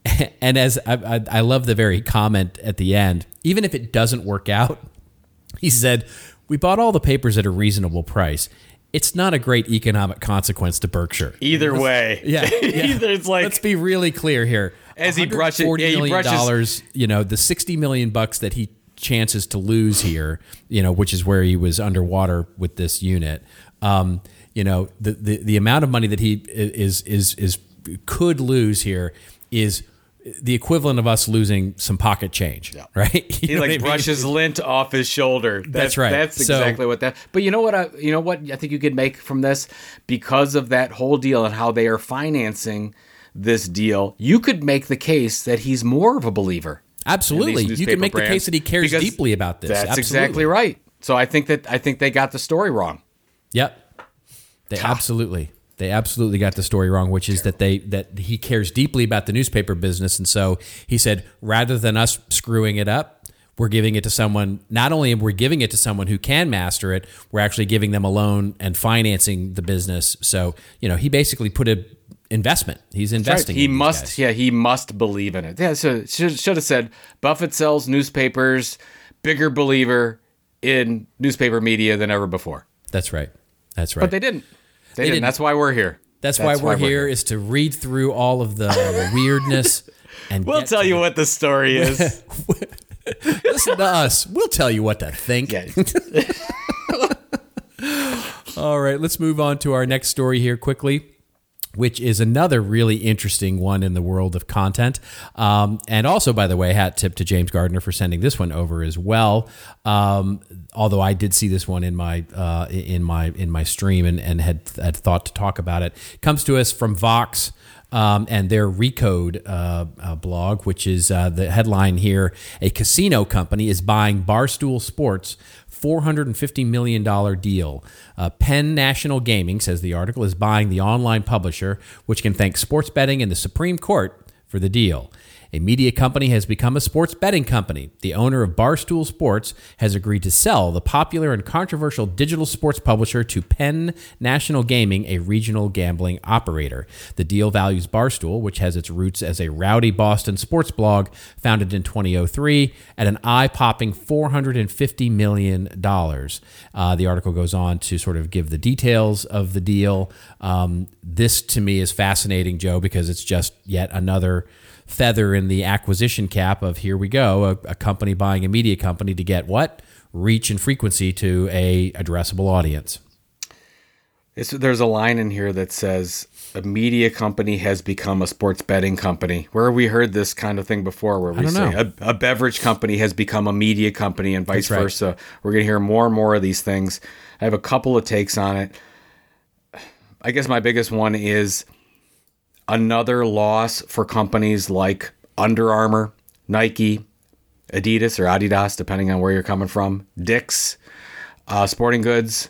[laughs] and as I, I, I, love the very comment at the end, even if it doesn't work out, he said, We bought all the papers at a reasonable price. It's not a great economic consequence to Berkshire. Either way. [laughs] Yeah. [laughs] yeah. Either it's like. Let's be really clear here. As he brushes $40 yeah, million dollars, you know, the 60 million bucks that he chances to lose here, you know, which is where he was underwater with this unit. Um, you know, the, the, the amount of money that he is, is, is, could lose here is the equivalent of us losing some pocket change, yeah. right? [laughs] You he like brushes mean? lint off his shoulder. That's, that's right. That's exactly so, what that. But you know what? I you know what I think you could make from this because of that whole deal and how they are financing this deal. You could make the case that he's more of a believer. Absolutely, you can make the case that he cares deeply about this. That's Absolutely. exactly right. So I think that I think they got the story wrong. Yep, they absolutely. They absolutely got the story wrong, which is that they that he cares deeply about the newspaper business, and so he said rather than us screwing it up, we're giving it to someone. Not only we're giving it to someone who can master it, we're actually giving them a loan and financing the business. So you know, he basically put a investment. He's investing. Right. He in must. Guys. Yeah, he must believe in it. Yeah. So should, should have said Buffett sells newspapers. Bigger believer in newspaper media than ever before. That's right. That's right. But they didn't. They, they didn't. That's why we're here. That's, That's why, we're, why we're here, is to read through all of the, the weirdness [laughs] and we'll tell you the, what the story is. [laughs] Listen to us. We'll tell you what to think. Yeah. [laughs] all right, let's move on to our next story here quickly which is another really interesting one in the world of content. Um, and also, by the way, hat tip to James Gardner for sending this one over as well. Um, although I did see this one in my uh, in my in my stream and, and had had thought to talk about it. Comes to us from Vox. Um, and their Recode uh, uh, blog, which is uh, the headline here: A casino company is buying Barstool Sports $450 million deal. Uh, Penn National Gaming, says the article, is buying the online publisher, which can thank sports betting and the Supreme Court for the deal. A media company has become a sports betting company. The owner of Barstool Sports has agreed to sell the popular and controversial digital sports publisher to Penn National Gaming, a regional gambling operator. The deal values Barstool, which has its roots as a rowdy Boston sports blog founded in 2003, at an eye popping $450 million. Uh, the article goes on to sort of give the details of the deal. Um, this to me is fascinating, Joe, because it's just yet another feather in the acquisition cap of here we go, a, a company buying a media company to get what? Reach and frequency to a addressable audience. It's, there's a line in here that says a media company has become a sports betting company. Where have we heard this kind of thing before? Where we say a, a, beverage company has become a media company and vice right. versa. We're going to hear more and more of these things. I have a couple of takes on it. I guess my biggest one is another loss for companies like Under Armour, Nike, Adidas or Adidas, depending on where you're coming from, Dick's, uh, Sporting Goods,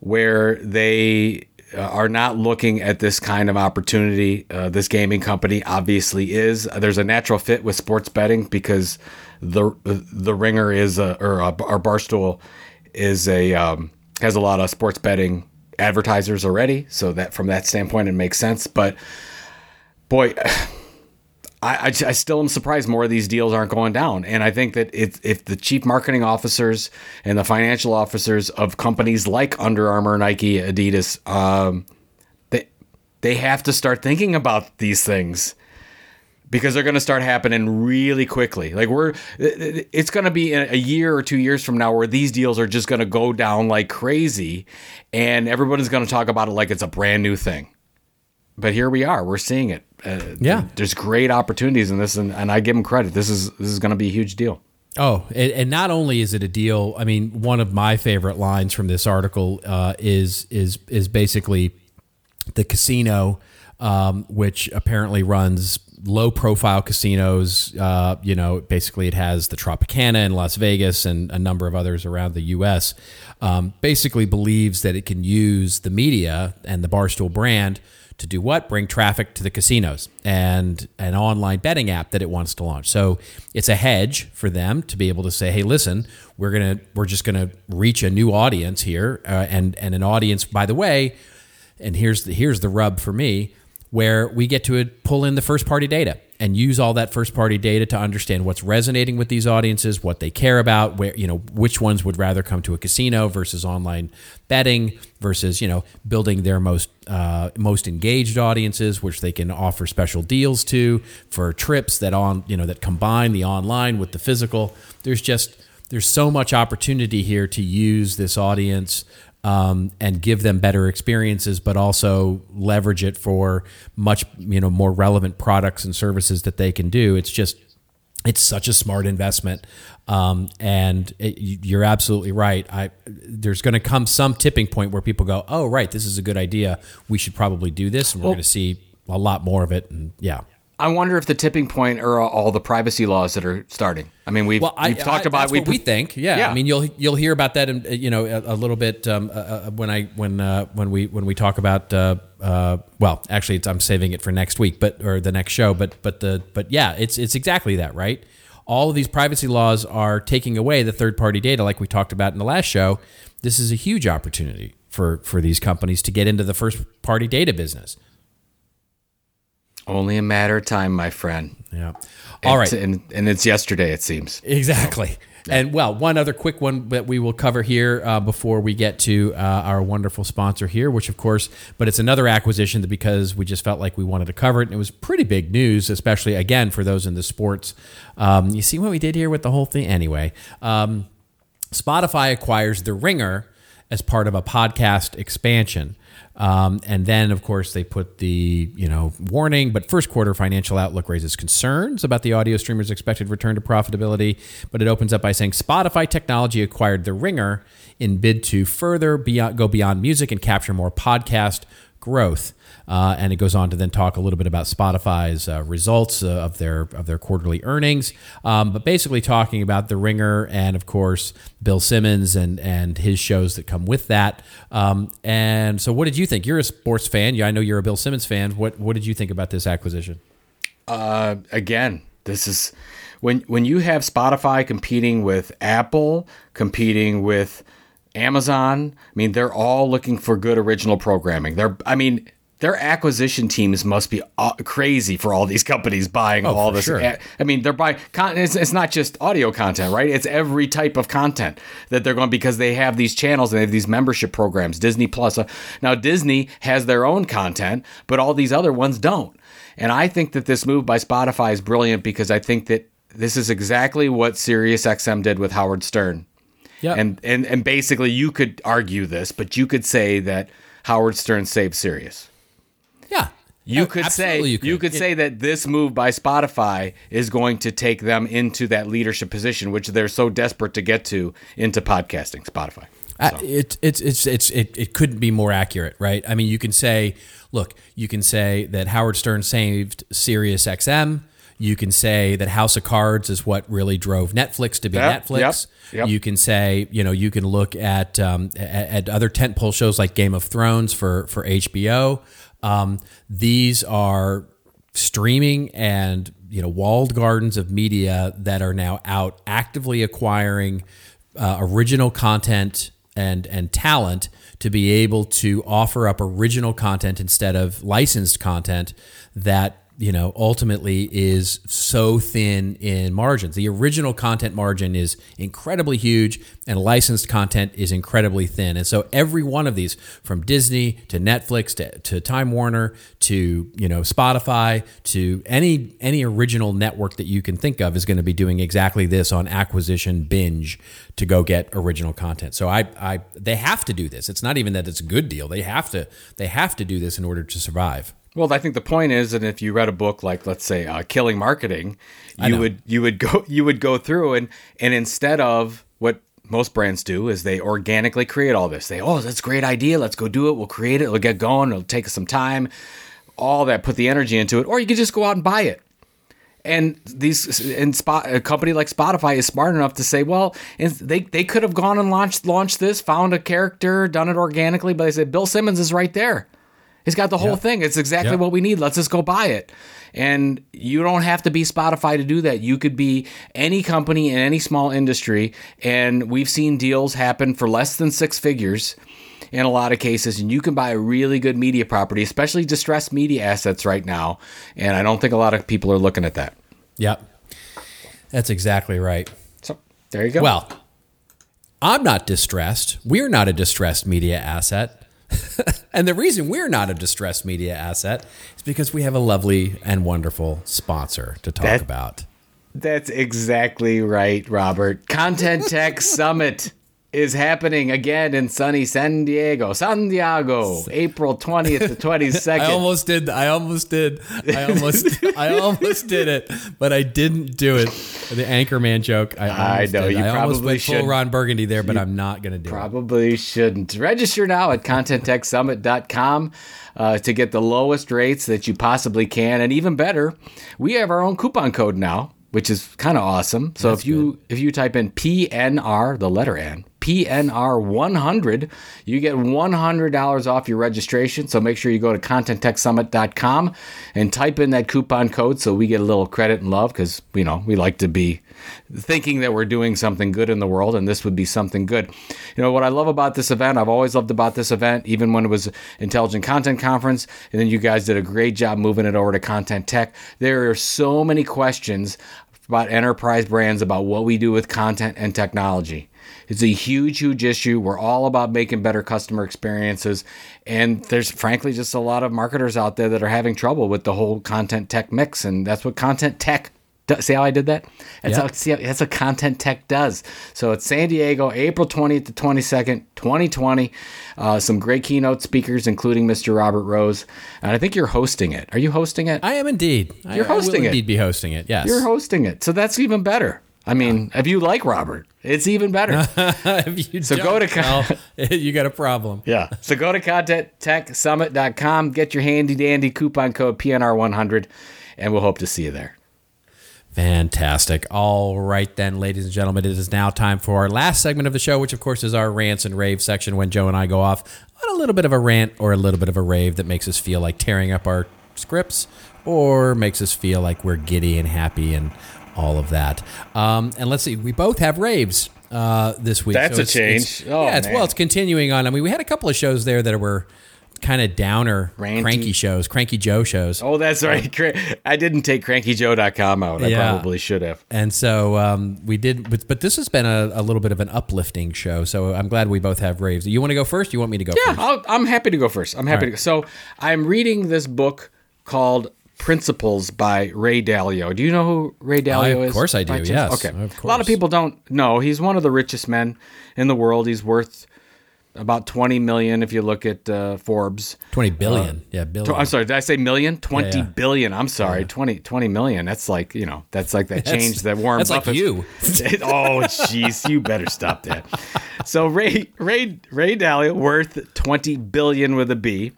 where they uh, are not looking at this kind of opportunity. Uh, this gaming company obviously is. There's a natural fit with sports betting because the the Ringer is a, or a, our Barstool is a um, has a lot of sports betting advertisers already. So that from that standpoint, it makes sense. But boy, I, I, I, still am surprised more of these deals aren't going down. And I think that if, if the chief marketing officers and the financial officers of companies like Under Armour, Nike, Adidas, um, they, they have to start thinking about these things because they're going to start happening really quickly. Like we're, it's going to be a year or two years from now where these deals are just going to go down like crazy, and everybody's going to talk about it like it's a brand new thing. But here we are. We're seeing it. Uh, yeah, there's great opportunities in this, and, and I give them credit. This is this is going to be a huge deal. Oh, and, and, not only is it a deal. I mean, one of my favorite lines from this article uh, is is is basically the casino, um, which apparently runs low profile casinos. Uh, you know, basically it has the Tropicana in Las Vegas and a number of others around the U.S. Um, basically believes that it can use the media and the Barstool brand to do what? Bring traffic to the casinos and an online betting app that it wants to launch. So it's a hedge for them to be able to say, "Hey, listen, we're gonna we're just gonna reach a new audience here, uh, and and an audience, by the way." And here's the here's the rub for me, where we get to pull in the first party data and use all that first party data to understand what's resonating with these audiences, what they care about, where you know which ones would rather come to a casino versus online betting versus you know building their most uh, most engaged audiences, which they can offer special deals to for trips that on you know that combine the online with the physical. There's just there's so much opportunity here to use this audience um, and give them better experiences, but also leverage it for much you know more relevant products and services that they can do. It's just it's such a smart investment, um, and it, you're absolutely right. I there's going to come some tipping point where people go, "Oh, right, this is a good idea. We should probably do this," and we're well, going to see a lot more of it. And yeah. I wonder if the tipping point are all the privacy laws that are starting. I mean, we've, well, I, we've talked I, about we, we think, yeah. yeah. I mean, you'll you'll hear about that, in, you know, a, a little bit um, uh, uh, when I when uh, when we when we talk about. Uh, uh well, actually, I'm saving it for next week, but or the next show. But but the but yeah, it's it's exactly that, right? All of these privacy laws are taking away the third party data, like we talked about in the last show. This is a huge opportunity for for these companies to get into the first party data business. Only a matter of time, my friend. Yeah. All right, and, and it's yesterday, it seems. Exactly. And well, one other quick one that we will cover here uh, before we get to uh, our wonderful sponsor here, which of course, but it's another acquisition that because we just felt like we wanted to cover it, and it was pretty big news, especially again for those in the sports. Um, you see what we did here with the whole thing, anyway. Um, Spotify acquires The Ringer as part of a podcast expansion. Um, and then, of course, they put the you know warning. But first quarter financial outlook raises concerns about the audio streamer's expected return to profitability. But it opens up by saying Spotify technology acquired The Ringer in bid to further beyond, go beyond music and capture more podcast growth. Uh, and it goes on to then talk a little bit about Spotify's uh, results uh, of their of their quarterly earnings, um, but basically talking about the Ringer and of course Bill Simmons and and his shows that come with that. Um, and so, what did you think? You're a sports fan. Yeah, I know you're a Bill Simmons fan. What what did you think about this acquisition? Uh, again, This is when when you have Spotify competing with Apple, competing with Amazon. I mean, they're all looking for good original programming. They're, I mean, their acquisition teams must be crazy for all these companies buying Oh, all this. sure. I mean, they're buying. Con- it's, it's not just audio content, right? It's every type of content that they're going because they have these channels and they have these membership programs. Disney Plus. Uh, now Disney has their own content, but all these other ones don't. And I think that this move by Spotify is brilliant because I think that this is exactly what SiriusXM did with Howard Stern. Yeah. And, and and basically, you could argue this, but you could say that Howard Stern saved Sirius. Yeah. You Oh, could say absolutely you could, say that this move by Spotify is going to take them into that leadership position, which they're so desperate to get to into podcasting. Spotify. Uh, it, it's it's it's it, it couldn't be more accurate, right? I mean, you can say, look, you can say that Howard Stern saved Sirius XM. You can say that House of Cards is what really drove Netflix to be Yep, Netflix. yep, yep. You can say, you know, you can look at um, at, at other tentpole shows like Game of Thrones for for HBO. Um, these are streaming and you know walled gardens of media that are now out actively acquiring uh, original content and and talent to be able to offer up original content instead of licensed content that you know ultimately is so thin in margins. The original content margin is incredibly huge and licensed content is incredibly thin. And so every one of these from disney to netflix to, to time warner to you know spotify to any any original network that you can think of is going to be doing exactly this on acquisition binge to go get original content. So i i they have to do this. It's not even that it's a good deal. They have to they have to do this in order to survive Well, I think the point is that if you read a book like, let's say, uh, Killing Marketing, you would you would go [laughs] you would go through and and instead of what most brands do is they organically create all this. They oh that's a great idea. Let's go do it. We'll create it. It'll get going. It'll take us some time. All that. Put the energy into it, or you could just go out and buy it. And these and spot a company like Spotify is smart enough to say, well, they they could have gone and launched launched this, found a character, done it organically, but they said Bill Simmons is right there. He's got the whole thing. It's exactly Yeah. what we need. Let's just go buy it. And you don't have to be Spotify to do that. You could be any company in any small industry. And we've seen deals happen for less than six figures in a lot of cases. And you can buy a really good media property, especially distressed media assets right now. And I don't think a lot of people are looking at that. yep that's exactly right So there you go. Well, I'm not distressed. We're not a distressed media asset. [laughs] and the reason we're not a distressed media asset is because we have a lovely and wonderful sponsor to talk That- about. That's exactly right, Robert. Content Tech Summit is happening again in sunny San Diego, San Diego, April 20th to 22nd. [laughs] I almost did. I almost did. I almost. I almost did it, but I didn't do it. The Anchorman joke. I, I know, did. you I almost probably went full should. Ron Burgundy there, but I'm not going to do it. Probably shouldn't. Register now at contenttechsummit.com uh, to get the lowest rates that you possibly can. And even better, we have our own coupon code now, which is kind of awesome. So if you if you type in PNR, the letter N, PNR 100, you get $100 off your registration. So make sure you go to contenttechsummit.com and type in that coupon code so we get a little credit and love because, you know, we like to be thinking that we're doing something good in the world and this would be something good. You know, what I love about this event, I've always loved about this event, even when it was Intelligent Content Conference, and then you guys did a great job moving it over to Content Tech. There are so many questions about enterprise brands, about what we do with content and technology. It's a huge, huge issue. We're all about making better customer experiences. And there's frankly just a lot of marketers out there that are having trouble with the whole content tech mix. And that's what content tech does. See how I did that? That's, Yeah. how, see, how- that's what content tech does. So it's San Diego, April 20th to 22nd, 2020. Uh, some great keynote speakers, including Mr. Robert Rose. And I think you're hosting it. Are you hosting it? I am indeed. You're I, will hosting it. indeed be hosting it. Yes. You're hosting it. So that's even better. I mean, if you like Robert, it's even better. [laughs] If you So go to con- well, [laughs] you got a problem. Yeah. So go to contenttechsummit.com, get your handy dandy coupon code PNR100, and we'll hope to see you there. Fantastic. All right, then, ladies and gentlemen, it is now time for our last segment of the show, which, of course, is our rants and rave section when Joe and I go off on a little bit of a rant or a little bit of a rave that makes us feel like tearing up our scripts or makes us feel like we're giddy and happy and all of that. Um, and let's see, we both have raves uh, this week. That's a it's- change. it's- Oh, yeah, it's, well, it's continuing on. I mean, we had a couple of shows there that were kind of downer, Ranty. cranky shows, cranky Joe shows. Oh, that's right. Cra- I didn't take crankyjoe.com out. I Yeah. probably should have. And so um, we did, but, but this has been a, a little bit of an uplifting show. So I'm glad we both have raves. You want to go first? You want me to go Yeah, first? I'll, I'm happy to go first. I'm happy right. to go. So I'm reading this book called Principles by Ray Dalio. Do you know who Ray Dalio of is? Of course I do, yes, Okay. A lot of people don't know. He's one of the richest men in the world. He's worth about 20 million if you look at uh, Forbes. 20 billion. yeah, billion. I'm sorry, did I say million? Twenty yeah. billion. I'm sorry, 20, 20 million. That's like, you know, that's like that change that Warren that's like you. [laughs] oh, jeez, you better stop that. So Ray Ray Ray Dalio worth 20 billion with a B.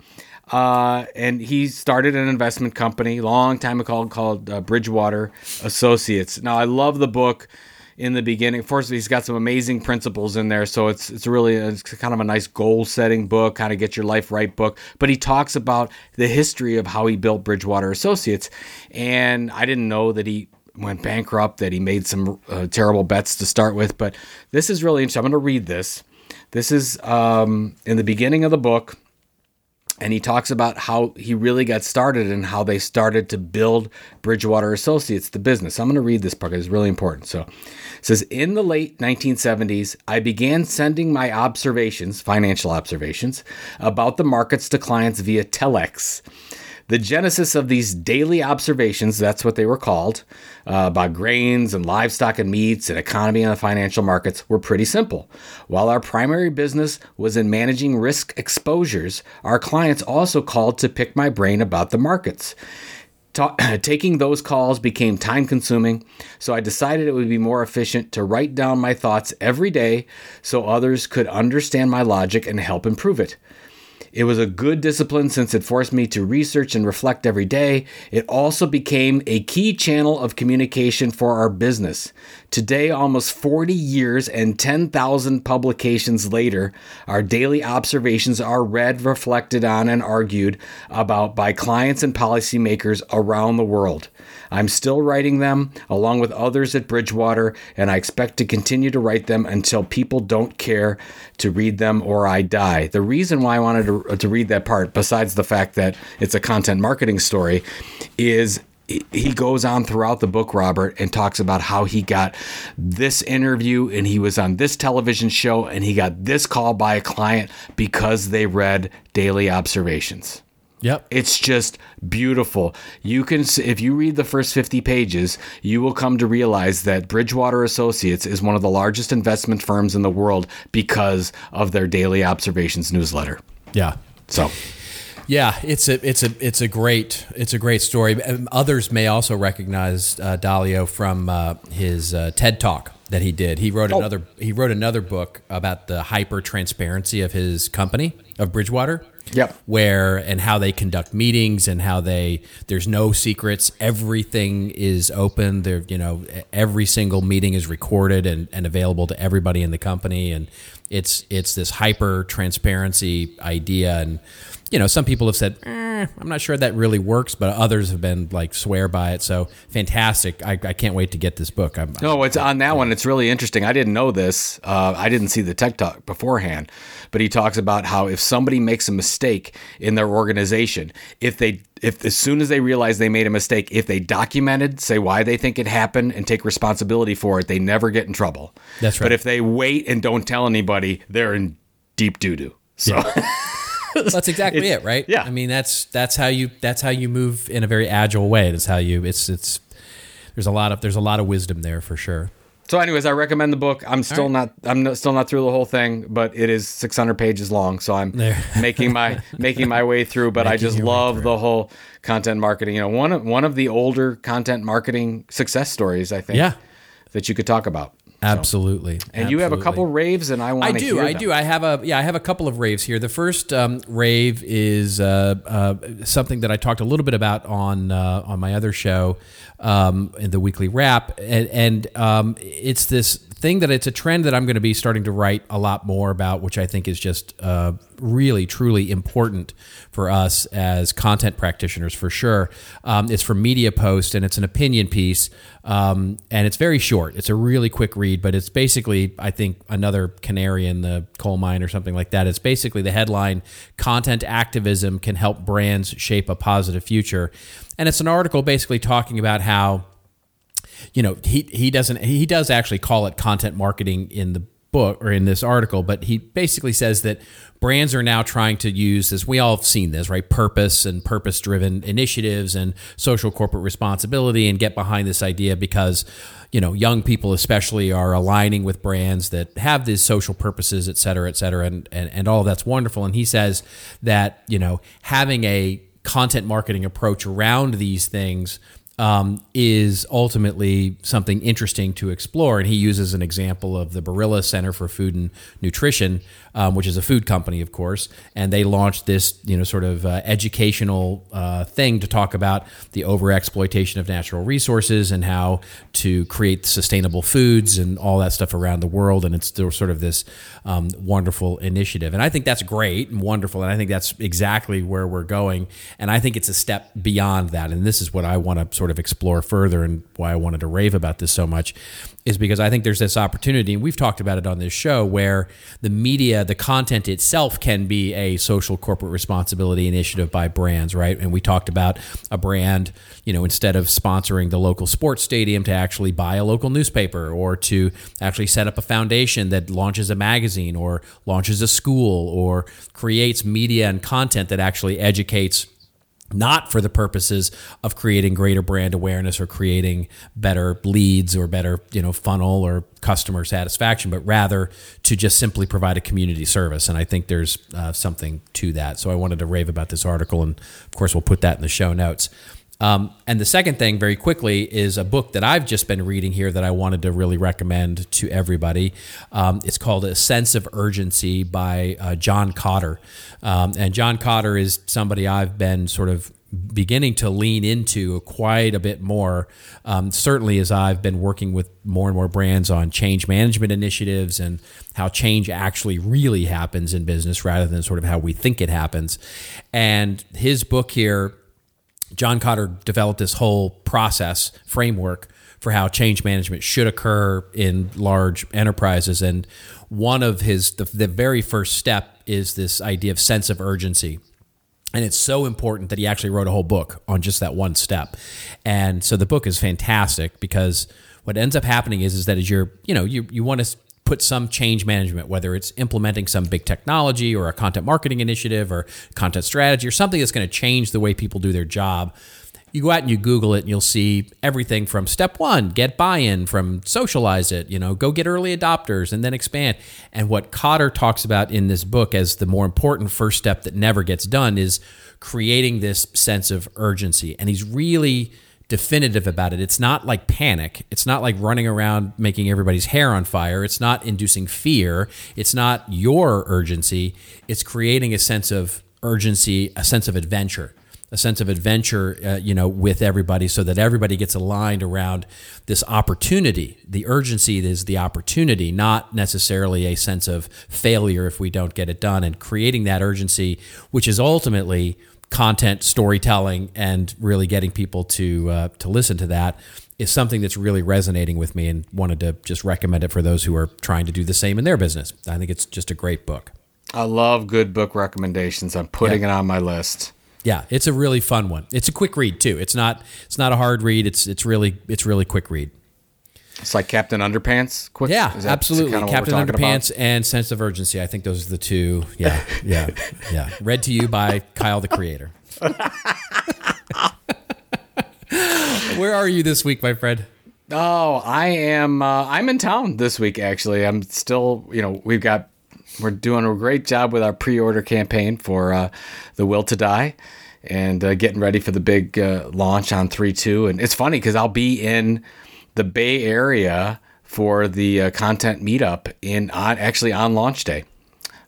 Uh, and he started an investment company long time ago called uh, Bridgewater Associates. Now I love the book in the beginning. First, he's got some amazing principles in there, so it's it's really it's kind of a nice goal setting book, kind of get your life right book. But he talks about the history of how he built Bridgewater Associates, and I didn't know that he went bankrupt, that he made some uh, terrible bets to start with. But this is really interesting. I'm going to read this. This is um, in the beginning of the book and he talks about how he really got started and how they started to build Bridgewater Associates, the business. I'm going to read this part; it's really important. So, it says in the late 1970s, I began sending my observations, financial observations, about the markets to clients via telex. The genesis of these daily observations, that's what they were called, uh, about grains and livestock and meats and economy and the financial markets were pretty simple. While our primary business was in managing risk exposures, our clients also called to pick my brain about the markets. Ta- [clears throat] taking those calls became time consuming, so I decided it would be more efficient to write down my thoughts every day so others could understand my logic and help improve it. It was a good discipline since it forced me to research and reflect every day. It also became a key channel of communication for our business. Today, almost 40 years and 10,000 publications later, our daily observations are read, reflected on, and argued about by clients and policymakers around the world. I'm still writing them along with others at Bridgewater, and I expect to continue to write them until people don't care to read them or I die. The reason why I wanted to, to read that part, besides the fact that it's a content marketing story, is he goes on throughout the book, Robert, and talks about how he got this interview and he was on this television show and he got this call by a client because they read daily observations. Yep. It's just beautiful. You can, if you read the first 50 pages, you will come to realize that Bridgewater Associates is one of the largest investment firms in the world because of their daily observations newsletter. Yeah. So, Yeah, it's a it's a it's a great it's a great story. Um, Others may also recognize uh, Dalio from uh, his uh, TED talk that he did. He wrote another he wrote another book about the hyper transparency of his company of Bridgewater. Yep. Where and how they conduct meetings and how they there's no secrets. Everything is open. There you know every single meeting is recorded and, and available to everybody in the company and it's it's this hyper transparency idea and you know, some people have said, eh, I'm not sure that really works, but others have been like swear by it. So fantastic. I, I can't wait to get this book. I'm, no, it's on that one. It's really interesting. I didn't know this. Uh, I didn't see the TED talk beforehand, but he talks about how if somebody makes a mistake in their organization, if they if as soon as they realize they made a mistake, if they documented, say why they think it happened, and take responsibility for it, they never get in trouble. That's right. But if they wait and don't tell anybody, they're in deep doo doo. So. that's exactly [laughs] it, right? yeah. I mean, that's, that's how you, that's how you move in a very agile way. That's how you, it's, it's, there's a lot of, there's a lot of wisdom there for sure. So, anyways, I recommend the book. I'm still not. I'm not, still not through the whole thing, but it is 600 pages long. So I'm [laughs] making my making my way through. But I just love the whole content marketing. You know, one of one of the older content marketing success stories. I think. Yeah. That you could talk about. Absolutely. And you have a couple raves, and I want I do. I them. do. I have a yeah. I have a couple of raves here. The first um, rave is uh, uh, something that I talked a little bit about on uh, on my other show, um, in the weekly wrap, and, and um, it's this thing that it's a trend that I'm going to be starting to write a lot more about, which I think is just uh, really, truly important for us as content practitioners for sure. Um, it's from Media Post and it's an opinion piece. Um, and it's very short. It's a really quick read, but it's basically, I think, another canary in the coal mine or something like that. It's basically the headline Content Activism Can Help Brands Shape a Positive Future. And it's an article basically talking about how you know he he doesn't he does actually call it content marketing in the book or in this article but he basically says that brands are now trying to use this we all have seen this right? Purpose and purpose driven initiatives and social corporate responsibility and get behind this idea because you know young people especially are aligning with brands that have these social purposes et cetera et cetera and and, and all that's wonderful. And he says that you know having a content marketing approach around these things um, is ultimately something interesting to explore. And he uses an example of the Barilla Center for Food and Nutrition, um, which is a food company, of course. And they launched this, you know, sort of uh, educational uh, thing to talk about the overexploitation of natural resources and how to create sustainable foods and all that stuff around the world. And it's still sort of this um, wonderful initiative. And I think that's great and wonderful. And I think that's exactly where we're going. And I think it's a step beyond that. And this is what I want to sort of explore further and why I wanted to rave about this so much is because I think there's this opportunity, and we've talked about it on this show, where the media, the content itself can be a social corporate responsibility initiative by brands, right? And we talked about a brand, you know, instead of sponsoring the local sports stadium, to actually buy a local newspaper or to actually set up a foundation that launches a magazine or launches a school or creates media and content that actually educates not for the purposes of creating greater brand awareness or creating better leads or better you know funnel or customer satisfaction but rather to just simply provide a community service. And i think there's uh, something to that. So i wanted to rave about this article and of course we'll put that in the show notes um, and the second thing, very quickly, is a book that I've just been reading here that I wanted to really recommend to everybody. Um, it's called A Sense of Urgency by uh, John Kotter. Um, and John Kotter is somebody I've been sort of beginning to lean into quite a bit more. Um, certainly, as I've been working with more and more brands on change management initiatives and how change actually really happens in business rather than sort of how we think it happens. And his book here John Kotter developed this whole process framework for how change management should occur in large enterprises. And one of his, the, the very first step is this idea of sense of urgency. And it's so important that he actually wrote a whole book on just that one step. And so the book is fantastic because what ends up happening is, is that as you're, you know, you, you want to put some change management, whether it's implementing some big technology or a content marketing initiative or content strategy or something that's going to change the way people do their job. You go out and you Google it and you'll see everything from step one, get buy in, from socialize it, you know, go get early adopters and then expand. And what Kotter talks about in this book as the more important first step that never gets done is creating this sense of urgency. And he's really definitive about it. It's not like panic. It's not like running around making everybody's hair on fire. It's not inducing fear. It's not your urgency. It's creating a sense of urgency, a sense of adventure, a sense of adventure, uh, you know, with everybody so that everybody gets aligned around this opportunity. The urgency is the opportunity, not necessarily a sense of failure if we don't get it done and creating that urgency, which is ultimately content storytelling and really getting people to uh, to listen to that is something that's really resonating with me and wanted to just recommend it for those who are trying to do the same in their business. I think it's just a great book. I love good book recommendations. I'm putting yeah. it on my list. Yeah, it's a really fun one. It's a quick read too. It's not it's not a hard read. It's it's really it's really quick read. It's like Captain Underpants. Quick. Yeah, absolutely. Captain Underpants about? and Sense of Urgency. I think those are the two. Yeah, yeah, yeah. Read to you by Kyle the Creator. [laughs] Where are you this week, my friend? Oh, I am. Uh, I'm in town this week. Actually, I'm still. You know, we've got. We're doing a great job with our pre-order campaign for uh, the Will to Die, and uh, getting ready for the big uh, launch on three two. And it's funny because I'll be in the Bay Area for the uh, content meetup in on actually on launch day.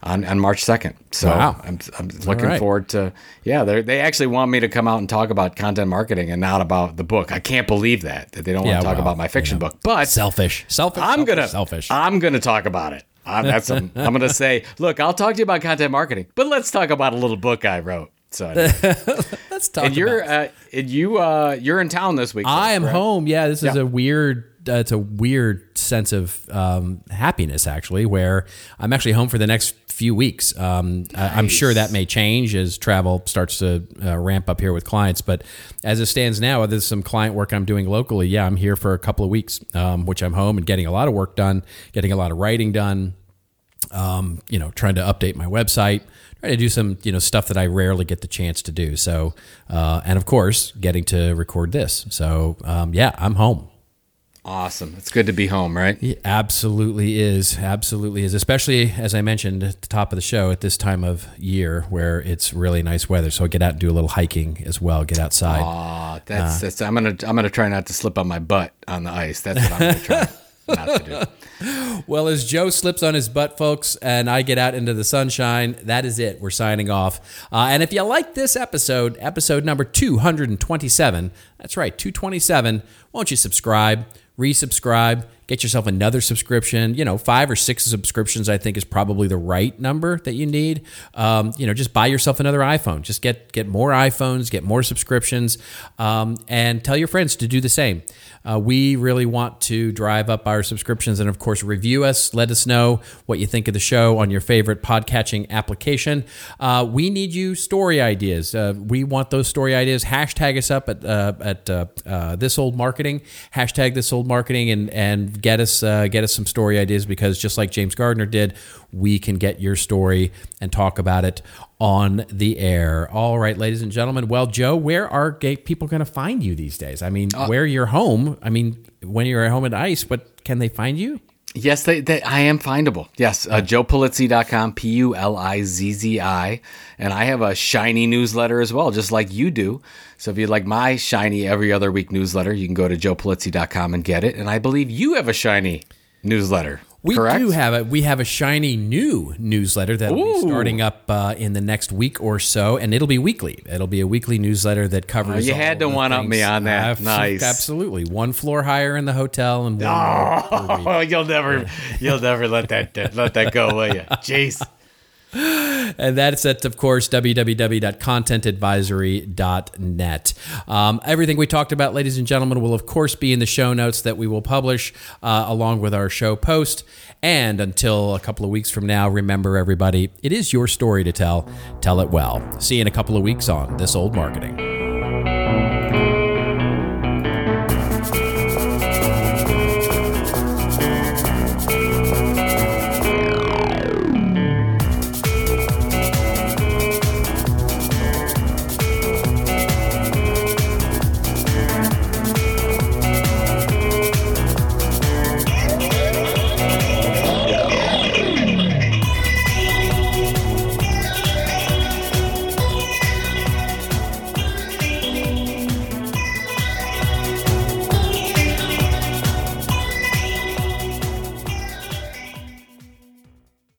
on, on March 2nd. So Wow. I'm, I'm looking right. forward to, yeah, they they actually want me to come out and talk about content marketing and not about the book. I can't believe that, that they don't Yeah, want to talk well, about my fiction book. But Selfish. Selfish. I'm gonna selfish. I'm gonna talk about it. I'm, that's I'm, I'm gonna say, look, I'll talk to you about content marketing, but let's talk about a little book I wrote. So, [laughs] Let's talk. and you're uh, and you uh, you're in town this week. I am correct? home. Yeah, this is Yeah. a weird. Uh, it's a weird sense of um, happiness, actually, where I'm actually home for the next few weeks. Um, I, I'm sure that may change as travel starts to uh, ramp up here with clients. But as it stands now, there's some client work I'm doing locally. Yeah, I'm here for a couple of weeks, um, which I'm home and getting a lot of work done, getting a lot of writing done um, you know, trying to update my website, trying to do some, you know, stuff that I rarely get the chance to do. So, uh, and of course, getting to record this. So, um, yeah, I'm home. Awesome. It's good to be home, right? It absolutely is. Absolutely is. Especially as I mentioned at the top of the show at this time of year where it's really nice weather. So I get out and do a little hiking as well. Get outside. Aw, that's that's. I'm gonna I'm gonna try not to slip on my butt on the ice. That's what I'm gonna try not to do. [laughs] Well, as Joe slips on his butt, folks, and I get out into the sunshine, that is it. We're signing off. Uh, and if you like this episode, episode number 227, that's right, 227, won't you subscribe, resubscribe, get yourself another subscription? You know, five or six subscriptions, I think, is probably the right number that you need. Um, you know, just buy yourself another iPhone. Just get, get more iPhones, get more subscriptions, um, and tell your friends to do the same. Uh, we really want to drive up our subscriptions and, of course, review us. Let us know what you think of the show on your favorite podcatching application. Uh, we need you story ideas. Uh, we want those story ideas. Hashtag us up at uh, at uh, uh, this old marketing. Hashtag this old marketing and and get us get us some story ideas because just like James Gardner did, we can get your story and talk about it on the air. All right, ladies and gentlemen. Well, Joe, where are gay people going to find you these days? I mean, where you're home. I mean, when you're at home at ICE, but can they find you? Yes, they, they, I am findable. Yes, uh, joepulizzi.com, P U L I Z Z I. And I have a shiny newsletter as well, just like you do. So if you'd like my shiny every other week newsletter, you can go to joepulizzi.com and get it. And I believe you have a shiny newsletter. We correct? do have a we have a shiny new newsletter that'll be starting up uh, in the next week or so, and it'll be weekly. It'll be a weekly newsletter that covers. Oh, you had to the one-up me on that. Uh, Nice. absolutely. One floor higher in the hotel and one more per week. Oh, [laughs] you'll never, you'll never let that let that go, will you? [laughs] Jeez. And that's at, of course, www.contentadvisory.net. Um, everything we talked about, ladies and gentlemen, will, of course, be in the show notes that we will publish uh, along with our show post. And until a couple of weeks from now, remember, everybody, it is your story to tell. Tell it well. See you in a couple of weeks on This Old Marketing.